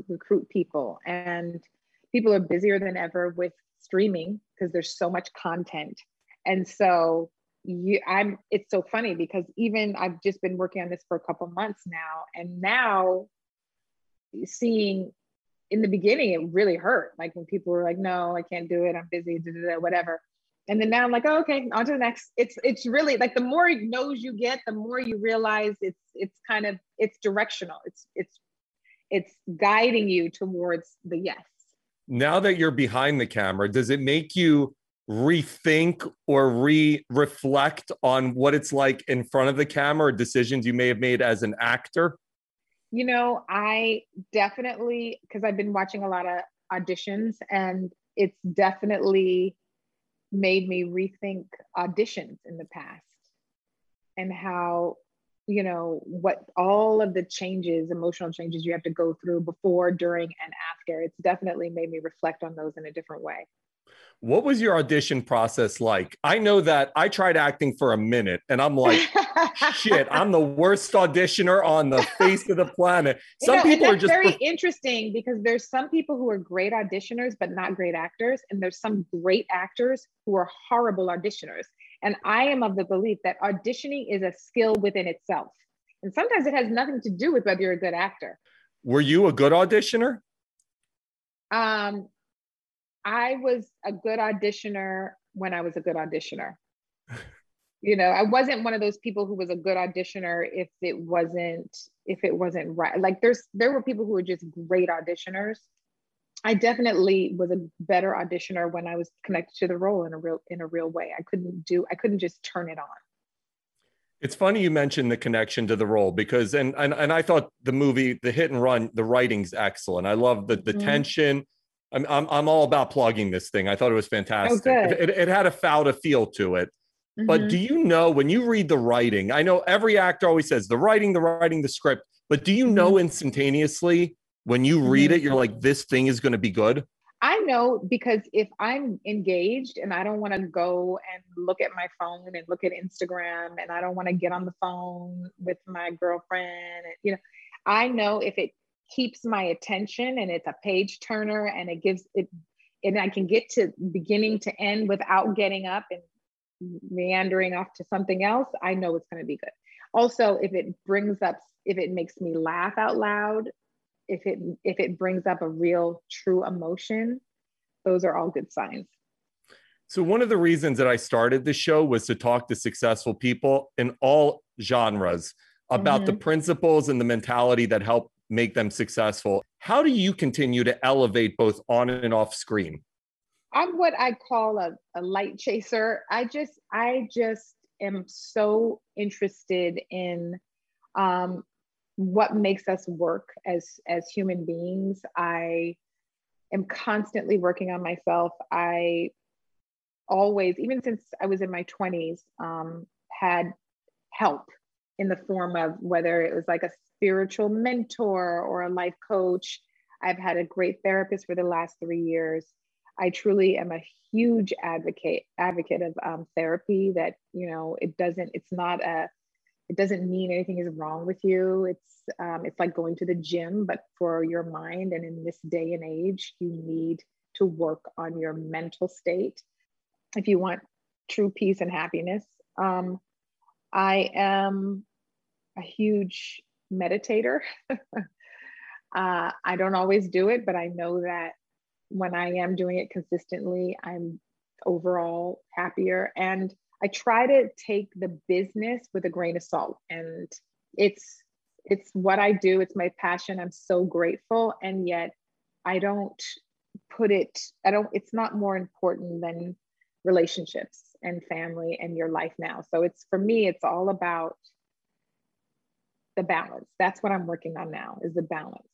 recruit people, and people are busier than ever with streaming because there's so much content, and so you i'm it's so funny because even i've just been working on this for a couple months now and now seeing in the beginning it really hurt. Like when people were like no i can't do it. I'm busy whatever. And then now i'm like oh, okay on to the next. It's it's really like the more knows you get the more you realize it's it's kind of it's directional. It's it's it's guiding you towards the yes Now that you're behind the camera, does it make you rethink or re reflect on what it's like in front of the camera or decisions you may have made as an actor? You know, I definitely, because I've been watching a lot of auditions and it's definitely made me rethink auditions in the past and how, you know, what all of the changes, emotional changes you have to go through before, during, and after. It's definitely made me reflect on those in a different way. What was your audition process like? I know that I tried acting for a minute and I'm like, shit, I'm the worst auditioner on the face of the planet. You Some know, people are just very interesting because there's some people who are great auditioners but not great actors, and there's some great actors who are horrible auditioners. And I am of the belief that auditioning is a skill within itself, and sometimes it has nothing to do with whether you're a good actor. Were you a good auditioner? Um, I was a good auditioner when I was a good auditioner. you know, I wasn't one of those people who was a good auditioner if it wasn't if it wasn't right. Like there's there were people who were just great auditioners. I definitely was a better auditioner when I was connected to the role in a real in a real way. I couldn't do I couldn't just turn it on. It's funny you mentioned the connection to the role because and and, and I thought the movie, the hit and run, the writing's excellent. I love the the Mhm. tension I'm, I'm, I'm all about plugging this thing. I thought it was fantastic. Oh, it, it, it had a Fauda feel to it. But Mhm. do you know when you read the writing? I know every actor always says the writing, the writing, the script. But do you Mm-hmm. know instantaneously when you read Mhm. it, you're like, this thing is going to be good? I know because if I'm engaged and I don't want to go and look at my phone and look at Instagram and I don't want to get on the phone with my girlfriend, and, you know, I know if it keeps my attention and it's a page turner and it gives it, and I can get to beginning to end without getting up and meandering off to something else, I know it's going to be good. Also, if it brings up, if it makes me laugh out loud, if it if it brings up a real true emotion those are all good signs So one of the reasons that I started the show was to talk to successful people in all genres about the Mhm. principles and the mentality that help make them successful. How do you continue to elevate both on and off screen? i'm what i call a, a light chaser i just i just am so interested in um, what makes us work as as human beings i am constantly working on myself. I always even since i was in my 20s um, had help in the form of whether it was like a spiritual mentor or a life coach. I've had a great therapist for the last three years. I truly am a huge advocate advocate of um, therapy that you know it doesn't it's not a it doesn't mean anything is wrong with you. It's um, it's like going to the gym but for your mind and in this day and age you need to work on your mental state. If you want true peace and happiness um, i am a huge meditator. Uh, i don't always do it but i know that when i am doing it consistently i'm overall happier. And I try to take the business with a grain of salt and it's it's what I do it's my passion I'm so grateful and yet I don't put it I don't it's not more important than relationships and family and your life now so it's for me it's all about the balance that's what I'm working on now is the balance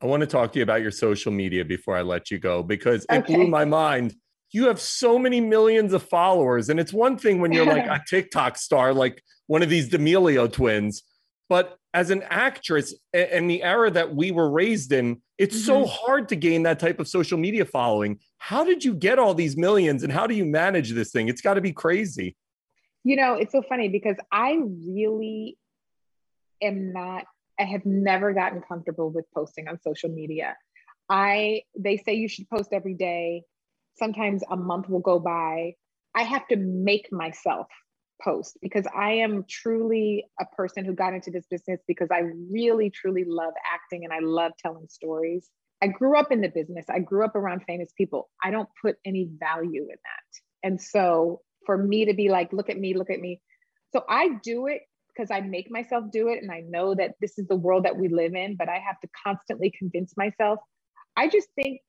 I want to talk to you about your social media before I let you go because it Okay. blew my mind. You have so many millions of followers, and it's one thing when you're like a TikTok star, like one of these D'Amelio twins, but as an actress and the era that we were raised in, it's so Mhm. hard to gain that type of social media following. How did you get all these millions, and how do you manage this thing? It's got to be crazy. You know, it's so funny because I really am not, I have never gotten comfortable with posting on social media. I, they say you should post every day. Sometimes a month will go by. I have to make myself post because I am truly a person who got into this business because I really, truly love acting and I love telling stories. I grew up in the business. I grew up around famous people. I don't put any value in that. And so for me to be like, look at me, look at me. So I do it because I make myself do it and I know that this is the world that we live in, but I have to constantly convince myself. I just think,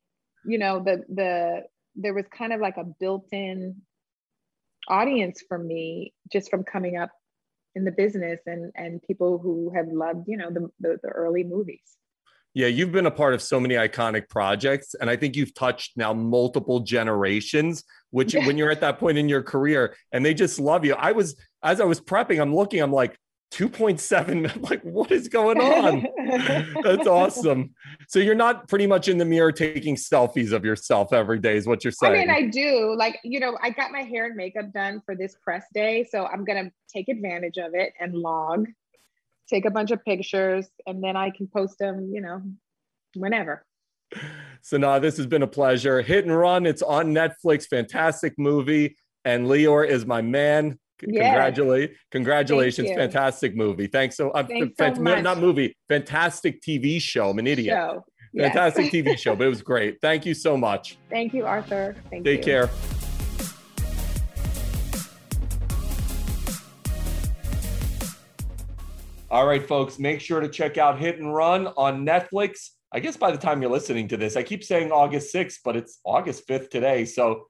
you know, the the there was kind of like a built-in audience for me just from coming up in the business and and people who have loved, you know, the the, the early movies. Yeah, you've been a part of so many iconic projects, and I think you've touched now multiple generations. Which, when you're at that point in your career, and they just love you. I was, as I was prepping, I'm looking, I'm like, 2.7. I'm like, what is going on? That's awesome. So you're not pretty much in the mirror taking selfies of yourself every day, is what you're saying I mean, I do. Like, you know, I got my hair and makeup done for this press day. So I'm going to take advantage of it and log, take a bunch of pictures, and then I can post them, you know, whenever. So now this has been a pleasure. Hit and Run. It's on Netflix. Fantastic movie. And Lior is my man. Yes. Congratulate, congratulations. you. Fantastic movie. Thanks so, uh, Thanks fan- so much. not movie, fantastic TV show. I'm an idiot. Show. Yes. Fantastic TV show, but it was great. Thank you so much. Thank you, Arthur. Thank you. Take care. All right, folks, make sure to check out Hit and Run on Netflix. I guess by the time you're listening to this, I keep saying August 6th, but it's August 5th today. So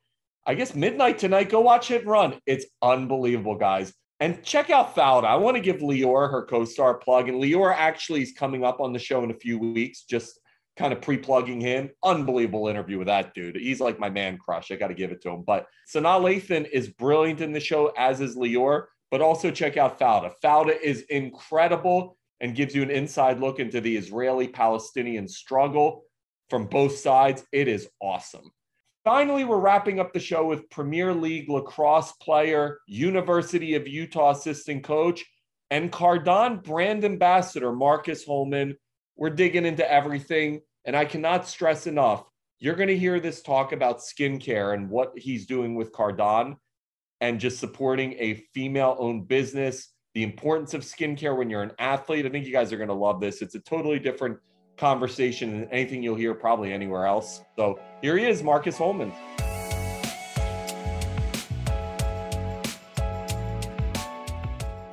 I guess midnight tonight, go watch Hit and Run. It's unbelievable, guys. And check out Fauda. I want to give Leora her co star plug. And Leora actually is coming up on the show in a few weeks, just kind of pre-plugging him. Unbelievable interview with that dude. He's like my man crush. I got to give it to him. But Sanaa Lathan is brilliant in the show, as is Lior. But also check out Fauda. Fauda is incredible and gives you an inside look into the Israeli-Palestinian struggle from both sides. It is awesome. Finally, we're wrapping up the show with Premier League lacrosse player, University of Utah assistant coach, and Cardon brand ambassador Marcus Holman. We're digging into everything. And I cannot stress enough, you're going to hear this talk about skincare and what he's doing with Cardon and just supporting a female owned business, the importance of skincare when you're an athlete. I think you guys are going to love this. It's a totally different conversation than anything you'll hear probably anywhere else. So here he is, Marcus Holman.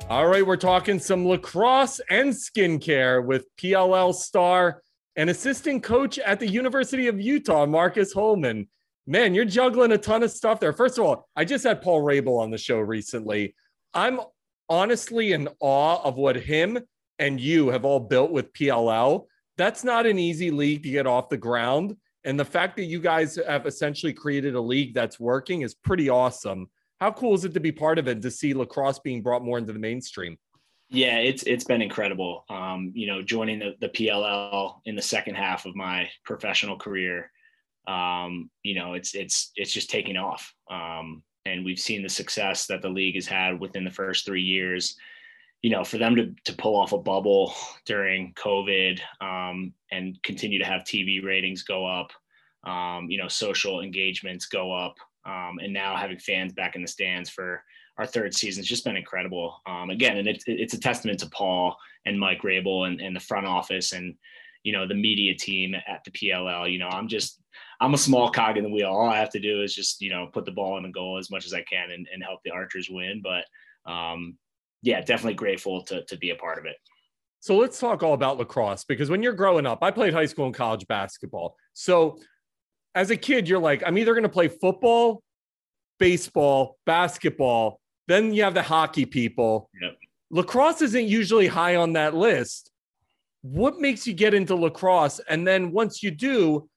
All right, we're talking some lacrosse and skincare with PLL star and assistant coach at the University of Utah, Marcus Holman. Man, you're juggling a ton of stuff there. First of all, I just had Paul Rabil on the show recently. I'm honestly in awe of what him and you have all built with PLL. That's not an easy league to get off the ground. And the fact that you guys have essentially created a league that's working is pretty awesome. How cool is it to be part of it to see lacrosse being brought more into the mainstream? Yeah, it's it's been incredible. Um, you know, joining the, the PLL in the second half of my professional career, um, you know, it's it's it's just taking off. Um, and we've seen the success that the league has had within the first three years. You know, for them to to pull off a bubble during COVID um, and continue to have TV ratings go up, um, you know, social engagements go up, um, and now having fans back in the stands for our third season has just been incredible. Um, again, and it's it's a testament to Paul and Mike Rabil and, and the front office and you know the media team at the PLL. You know, I'm just I'm a small cog in the wheel. All I have to do is just you know put the ball in the goal as much as I can and, and help the Archers win. But um, yeah, definitely grateful to to be a part of it. So let's talk all about lacrosse because when you're growing up, I played high school and college basketball. So as a kid, you're like, I'm either going to play football, baseball, basketball, then you have the hockey people. Yep. Lacrosse isn't usually high on that list. What makes you get into lacrosse? And then once you do,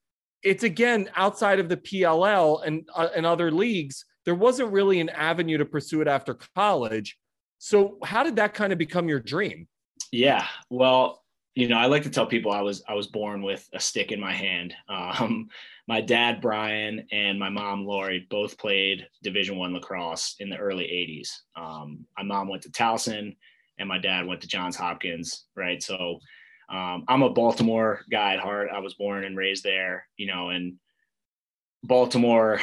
it's again outside of the PLL and uh, and other leagues. There wasn't really an avenue to pursue it after college. So how did that kind of become your dream? Yeah, well, you know, I like to tell people I was I was born with a stick in my hand. Um, my dad Brian and my mom Lori both played Division One lacrosse in the early '80s. Um, my mom went to Towson, and my dad went to Johns Hopkins. Right, so um, I'm a Baltimore guy at heart. I was born and raised there. You know, and Baltimore,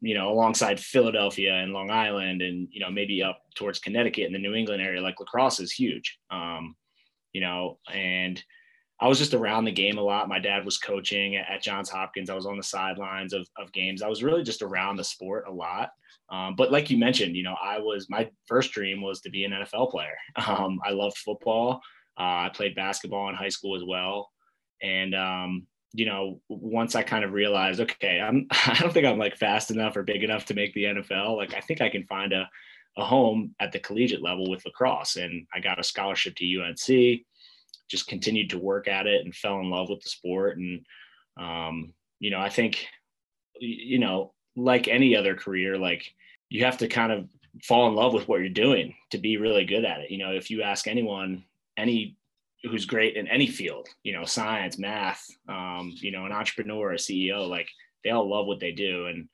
you know, alongside Philadelphia and Long Island, and you know maybe up towards Connecticut and the New England area, like lacrosse is huge. Um, you know, and I was just around the game a lot. My dad was coaching at, Johns Hopkins. I was on the sidelines of, of games. I was really just around the sport a lot. Um, but like you mentioned, you know, I was my first dream was to be an NFL player. Um, I loved football. Uh, I played basketball in high school as well. And, um, you know, once I kind of realized, okay, I'm, I don't think I'm like fast enough or big enough to make the NFL. Like, I think I can find a, a home at the collegiate level with lacrosse. And I got a scholarship to UNC just continued to work at it and fell in love with the sport. And, um, you know, I think, you know, like any other career, like you have to kind of fall in love with what you're doing to be really good at it. You know, if you ask anyone, any who's great in any field, you know, science, math, um, you know, an entrepreneur, a CEO, like they all love what they do. And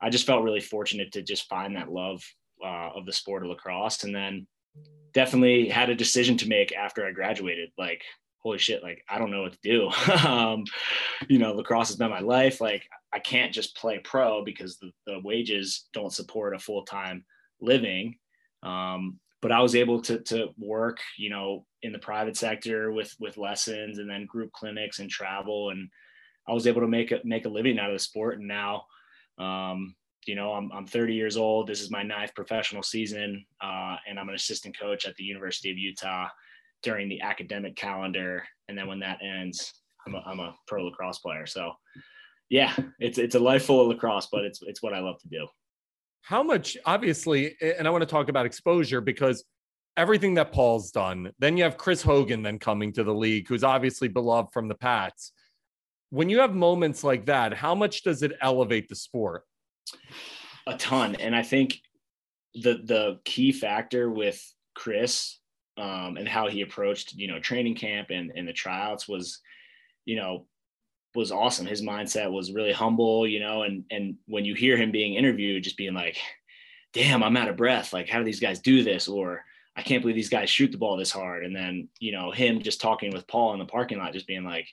I just felt really fortunate to just find that love uh, of the sport of lacrosse. And then definitely had a decision to make after I graduated. Like, holy shit, like I don't know what to do. um, you know, lacrosse has been my life. Like, I can't just play pro because the, the wages don't support a full time living. Um, but I was able to to work, you know, in the private sector with with lessons and then group clinics and travel, and I was able to make a make a living out of the sport. And now, um, you know, I'm, I'm 30 years old. This is my ninth professional season, uh, and I'm an assistant coach at the University of Utah during the academic calendar. And then when that ends, I'm a, I'm a pro lacrosse player. So, yeah, it's it's a life full of lacrosse, but it's it's what I love to do. How much, obviously, and I want to talk about exposure because everything that Paul's done. Then you have Chris Hogan then coming to the league, who's obviously beloved from the Pats. when you have moments like that, how much does it elevate the sport? A ton. And I think the the key factor with Chris um, and how he approached, you know, training camp and, and the tryouts was, you know, was awesome. His mindset was really humble, you know, and and when you hear him being interviewed, just being like, damn, I'm out of breath. Like, how do these guys do this? Or I can't believe these guys shoot the ball this hard. And then, you know, him just talking with Paul in the parking lot, just being like,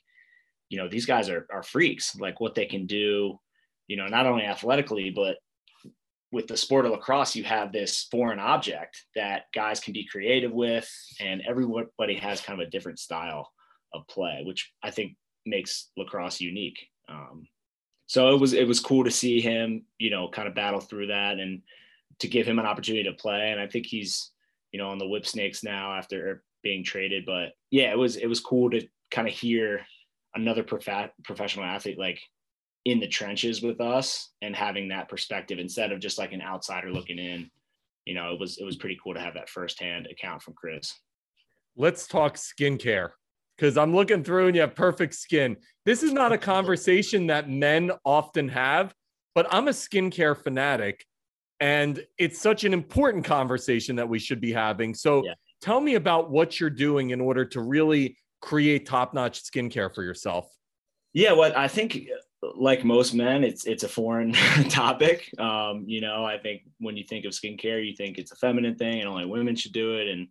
you know, these guys are, are freaks, like what they can do, you know, not only athletically, but with the sport of lacrosse, you have this foreign object that guys can be creative with, and everybody has kind of a different style of play, which I think makes lacrosse unique. Um, so it was it was cool to see him, you know, kind of battle through that and to give him an opportunity to play. And I think he's, you know, on the Whipsnakes now after er, being traded. But yeah, it was it was cool to kind of hear another prof- professional athlete like in the trenches with us and having that perspective instead of just like an outsider looking in. You know, it was it was pretty cool to have that firsthand account from Chris. Let's talk skincare because I'm looking through and you have perfect skin. This is not a conversation that men often have, but I'm a skincare fanatic and it's such an important conversation that we should be having. So yeah. tell me about what you're doing in order to really create top-notch skincare for yourself. Yeah, well, I think like most men, it's it's a foreign topic. Um, you know, I think when you think of skincare, you think it's a feminine thing and only women should do it, and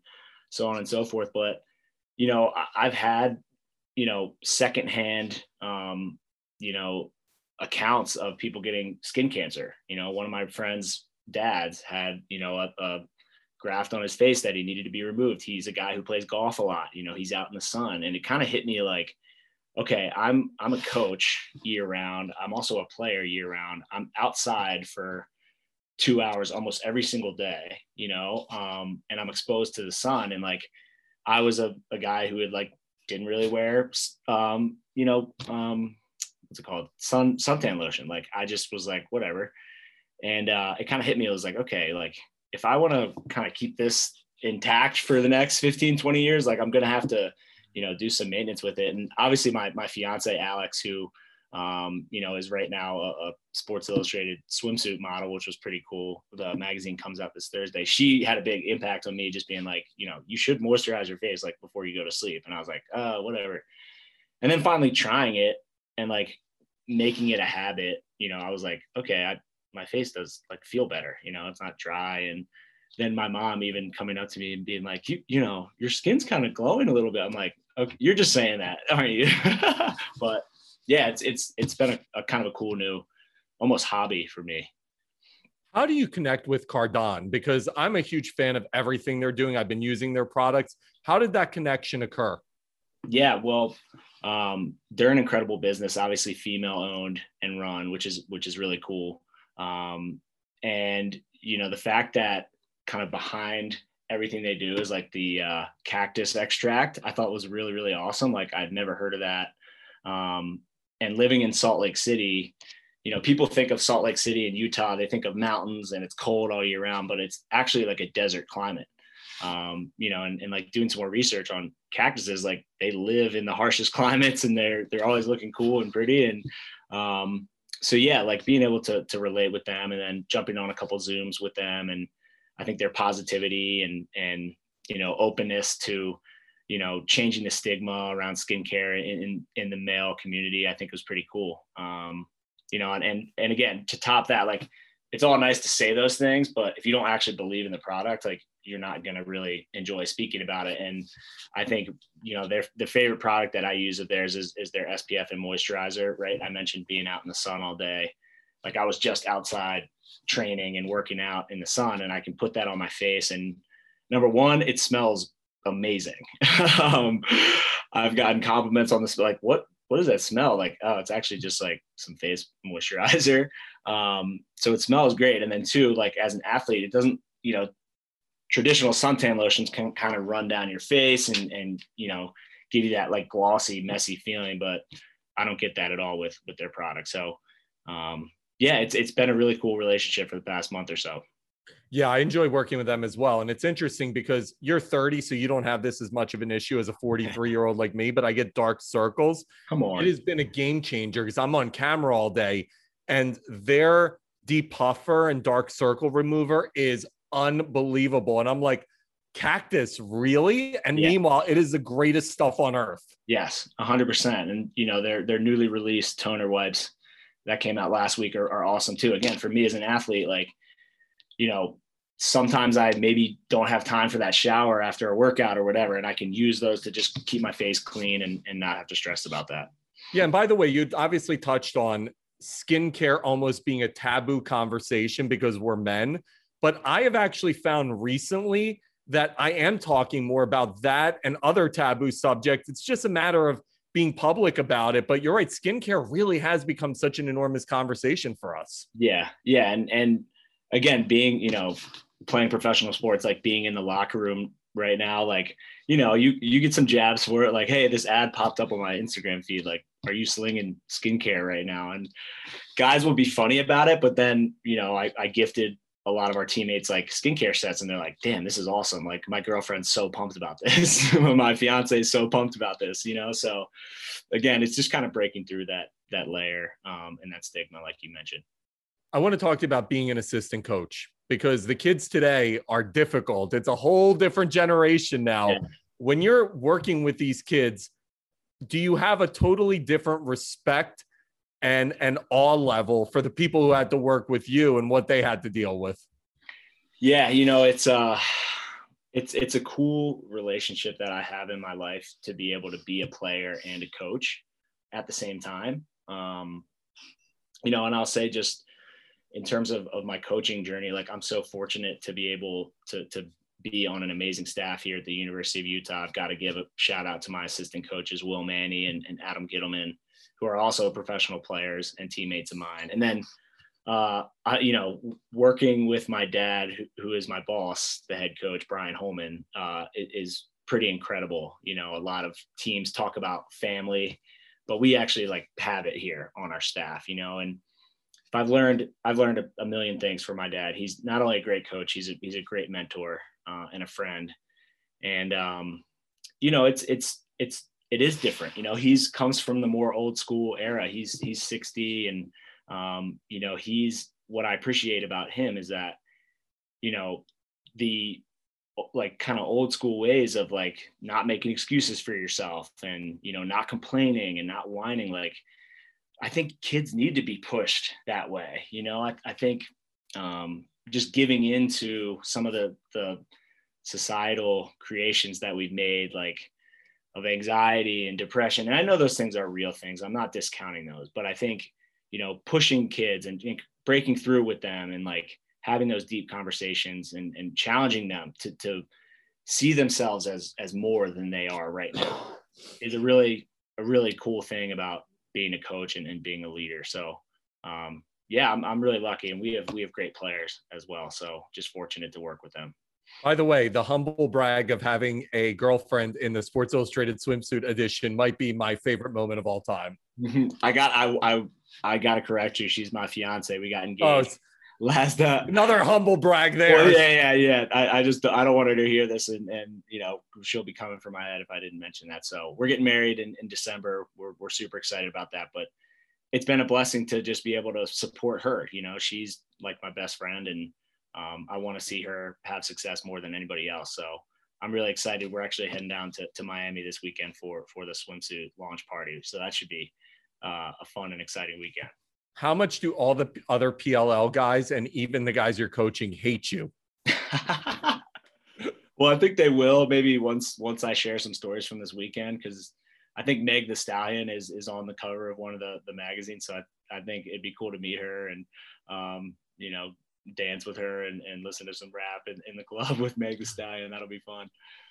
so on and so forth. But you know, I've had you know secondhand, um, you know, accounts of people getting skin cancer. You know, one of my friends' dads had you know a, a graft on his face that he needed to be removed. He's a guy who plays golf a lot. You know, he's out in the sun, and it kind of hit me like okay, I'm I'm a coach year round. I'm also a player year round. I'm outside for two hours almost every single day, you know, um, and I'm exposed to the sun. And like, I was a, a guy who had like didn't really wear, um, you know, um, what's it called, sun suntan lotion. Like, I just was like, whatever. And uh, it kind of hit me. I was like, okay, like if I want to kind of keep this intact for the next 15, 20 years, like I'm gonna have to you know do some maintenance with it. And obviously my my fiance alex who um, you know is right now a, a, sports illustrated swimsuit model which was pretty cool. The magazine comes out this thursday. She had a big impact on me just being like you know you should moisturize your face like before you go to sleep. And i was like oh whatever. And then finally trying it and like making it a habit you know i was like okay I, my face does like feel better you know it's not dry and then my mom even coming up to me and being like, you, you know, your skin's kind of glowing a little bit. I'm like, okay, you're just saying that, aren't you? but yeah, it's it's it's been a, a, kind of a cool new, almost hobby for me. How do you connect with Cardon? Because I'm a huge fan of everything they're doing. I've been using their products. How did that connection occur? Yeah, well, um, they're an incredible business, obviously female owned and run, which is which is really cool. Um, and you know the fact that kind of behind everything they do is like the uh, cactus extract. I thought was really really awesome. Like I'd never heard of that. Um, and living in Salt Lake City, you know, people think of Salt Lake City in Utah, they think of mountains and it's cold all year round, but it's actually like a desert climate. Um, you know, and, and like doing some more research on cactuses, like they live in the harshest climates and they're they're always looking cool and pretty. And um, so yeah, like being able to to relate with them and then jumping on a couple zooms with them and I think their positivity and and you know openness to you know changing the stigma around skincare in in, in the male community I think was pretty cool. Um, you know, and, and and again to top that, like it's all nice to say those things, but if you don't actually believe in the product, like you're not going to really enjoy speaking about it. And I think, you know, their, the favorite product that I use of theirs is, is their SPF and moisturizer, right? I mentioned being out in the sun all day. Like I was just outside training and working out in the sun and I can put that on my face and number one it smells amazing um, I've gotten compliments on this like what what does that smell like oh it's actually just like some face moisturizer um, so it smells great and then two like as an athlete it doesn't you know traditional suntan lotions can kind of run down your face and and you know give you that like glossy messy feeling but I don't get that at all with with their product so um, yeah, it's it's been a really cool relationship for the past month or so. Yeah, I enjoy working with them as well. And it's interesting because you're 30, so you don't have this as much of an issue as a 43 year old like me, but I get dark circles. Come on. It has been a game changer because I'm on camera all day and their depuffer and dark circle remover is unbelievable. And I'm like, cactus, really? And Yeah. meanwhile, it is the greatest stuff on earth. Yes, hundred percent. And you know, their their newly released toner wipes that came out last week are, are awesome too. Again, for me as an athlete, like, you know, sometimes I maybe don't have time for that shower after a workout or whatever, and I can use those to just keep my face clean and, and not have to stress about that. Yeah. And by the way, you obviously touched on skincare almost being a taboo conversation because we're men. But I have actually found recently that I am talking more about that and other taboo subjects. It's just a matter of being public about it. But you're right, skincare really has become such an enormous conversation for us. Yeah, yeah, and and again, being you know playing professional sports, like being in the locker room right now, like you know you you get some jabs for it, like hey, this ad popped up on my Instagram feed, like are you slinging skincare right now? And guys will be funny about it, but then you know I, I gifted a lot of our teammates like skincare sets and they're like damn this is awesome. Like my girlfriend's so pumped about this. My fiance is so pumped about this you know? So again it's just kind of breaking through that that layer um, and that stigma like you mentioned. I want to talk to you about being an assistant coach because the kids today are difficult. It's a whole different generation now. When you're working with these kids, do you have a totally different respect and and awe level for the people who had to work with you and what they had to deal with? yeah you know it's uh it's it's a cool relationship that i have in my life to be able to be a player and a coach at the same time. Um you know and i'll say just in terms of, of my coaching journey like i'm so fortunate to be able to to be on an amazing staff here at the university of utah. I've got to give a shout out to my assistant coaches will manny and, and adam Ghitelman who are also professional players and teammates of mine and then uh, I, you know, working with my dad, who, who is my boss, the head coach, Brian Holman, uh, is pretty incredible. You know, a lot of teams talk about family, but we actually like have it here on our staff, you know, and I've learned, I've learned a, a million things from my dad. He's not only a great coach, he's a, he's a great mentor uh, and a friend. And, um, you know, it's, it's, it's, it is different. You know, he's comes from the more old school era. He's, he's 60 and, um, you know, he's what I appreciate about him is that, you know, the like kind of old school ways of like not making excuses for yourself and, you know, not complaining and not whining. Like, I think kids need to be pushed that way. You know, I, I think um, just giving into some of the, the societal creations that we've made, like, of anxiety and depression. And I know those things are real things. I'm not discounting those, but I think you know, pushing kids and, breaking through with them and like having those deep conversations and, and challenging them to, to see themselves as, as more than they are right now is a really, a really cool thing about being a coach and, and being a leader. So, um, yeah, I'm, I'm really lucky and we have, we have great players as well. So just fortunate to work with them. By the way, the humble brag of having a girlfriend in the Sports Illustrated swimsuit edition might be my favorite moment of all time. I got, I, I, I got to correct you. She's my fiance. We got engaged Oh, last, uh, Another humble brag there. Well, yeah, yeah, yeah. I, I just I don't want her to hear this, and and you know she'll be coming for my head if I didn't mention that. So we're getting married in, in December. We're we're super excited about that. But it's been a blessing to just be able to support her. You know, she's like my best friend, and um, I want to see her have success more than anybody else. So I'm really excited. We're actually heading down to, to Miami this weekend for for the swimsuit launch party. So that should be uh, a fun and exciting weekend. How much do all the other PLL guys and even the guys you're coaching hate you? Well, I think they will maybe once once I share some stories from this weekend because I think Meg the Stallion is is on the cover of one of the the magazines. So I, I think it'd be cool to meet her and um, you know dance with her and, and listen to some rap in, in the club with Meg Stallion. That'll be fun.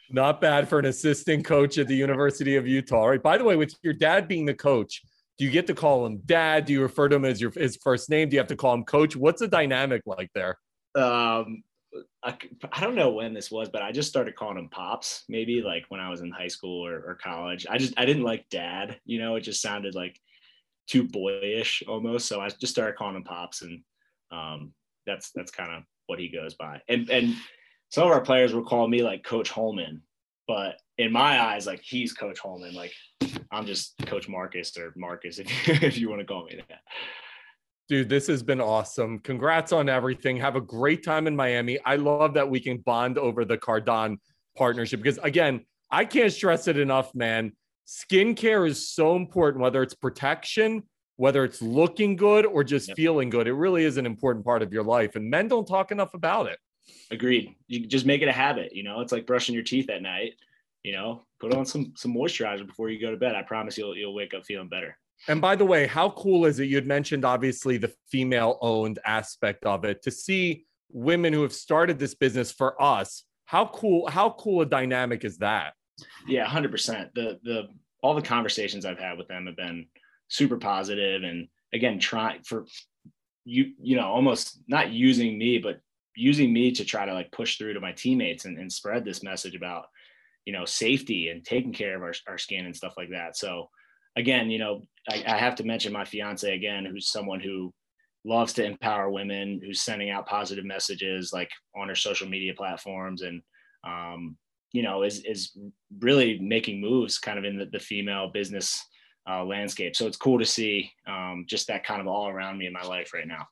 Not bad for an assistant coach at the University of Utah. All right. By the way, with your dad being the coach, do you get to call him dad? Do you refer to him as your his first name? Do you have to call him coach? What's the dynamic like there? Um, I, I don't know when this was, but I just started calling him pops. Maybe like when I was in high school or, or college. I just I didn't like dad. You know, it just sounded like too boyish almost. So I just started calling him pops, and um, that's that's kind of what he goes by. And and some of our players will call me like Coach Holman, but in my eyes, like he's Coach Holman. Like I'm just Coach Marcus or Marcus if if you want to call me that. Dude, this has been awesome. Congrats on everything. Have a great time in Miami. I love that we can bond over the Cardon partnership because, again, I can't stress it enough, man. Skincare is so important, whether it's protection, whether it's looking good or just yep. feeling good. It really is an important part of your life. And men don't talk enough about it. Agreed. You just make it a habit. You know, it's like brushing your teeth at night. You know, put on some some moisturizer before you go to bed. I promise you'll you'll wake up feeling better. And by the way, how cool is it? You had mentioned obviously the female owned aspect of it to see women who have started this business for us. How cool, how cool a dynamic is that? Yeah, 100%. The, the, all the conversations I've had with them have been super positive and again, trying for you, you know, almost not using me, but using me to try to like push through to my teammates and, and spread this message about, you know, safety and taking care of our, our skin and stuff like that. So, again, you know, I, I have to mention my fiance again, who's someone who loves to empower women, who's sending out positive messages like on her social media platforms and, um, you know, is, is really making moves kind of in the, the female business uh, landscape. So it's cool to see um, just that kind of all around me in my life right now.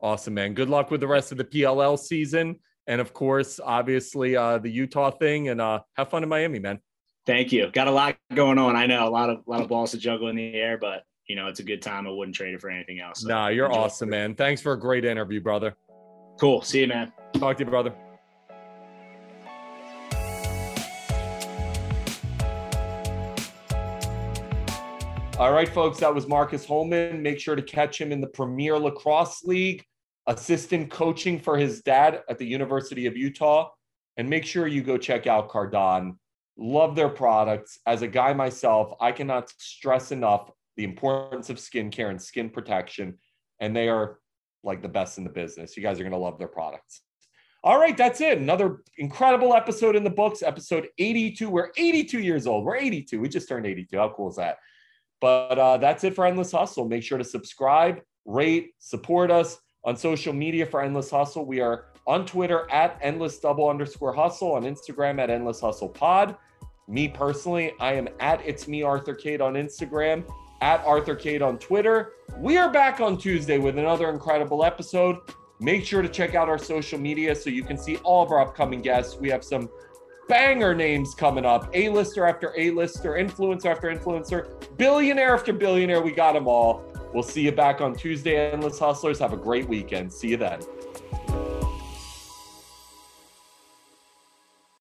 Awesome, man. Good luck with the rest of the PLL season. And of course, obviously, uh, the Utah thing and uh, have fun in Miami, man. Thank you. Got a lot going on. I know a lot of a lot of balls to juggle in the air, but you know it's a good time. I wouldn't trade it for anything else. So nah, you're awesome, man. Thanks for a great interview, brother. Cool. See you, man. Talk to you, brother. All right, folks, that was Marcus Holman. Make sure to catch him in the Premier Lacrosse League, assistant coaching for his dad at the University of Utah. And make sure you go check out Cardon love their products. As a guy myself, I cannot stress enough the importance of skincare and skin protection. And they are like the best in the business. You guys are going to love their products. All right, that's it. Another incredible episode in the books, episode 82. We're 82 years old. We're 82. We just turned 82. How cool is that? But uh, that's it for Endless Hustle. Make sure to subscribe, rate, support us on social media for Endless Hustle. We are on Twitter at endless double underscore hustle, on Instagram at endless hustle pod. Me personally, I am at it's me Arthur Kade on Instagram, at Arthur Kade on Twitter. We are back on Tuesday with another incredible episode. Make sure to check out our social media so you can see all of our upcoming guests. We have some banger names coming up A-lister after A-lister, influencer after influencer, billionaire after billionaire. We got them all. We'll see you back on Tuesday, Endless Hustlers. Have a great weekend. See you then.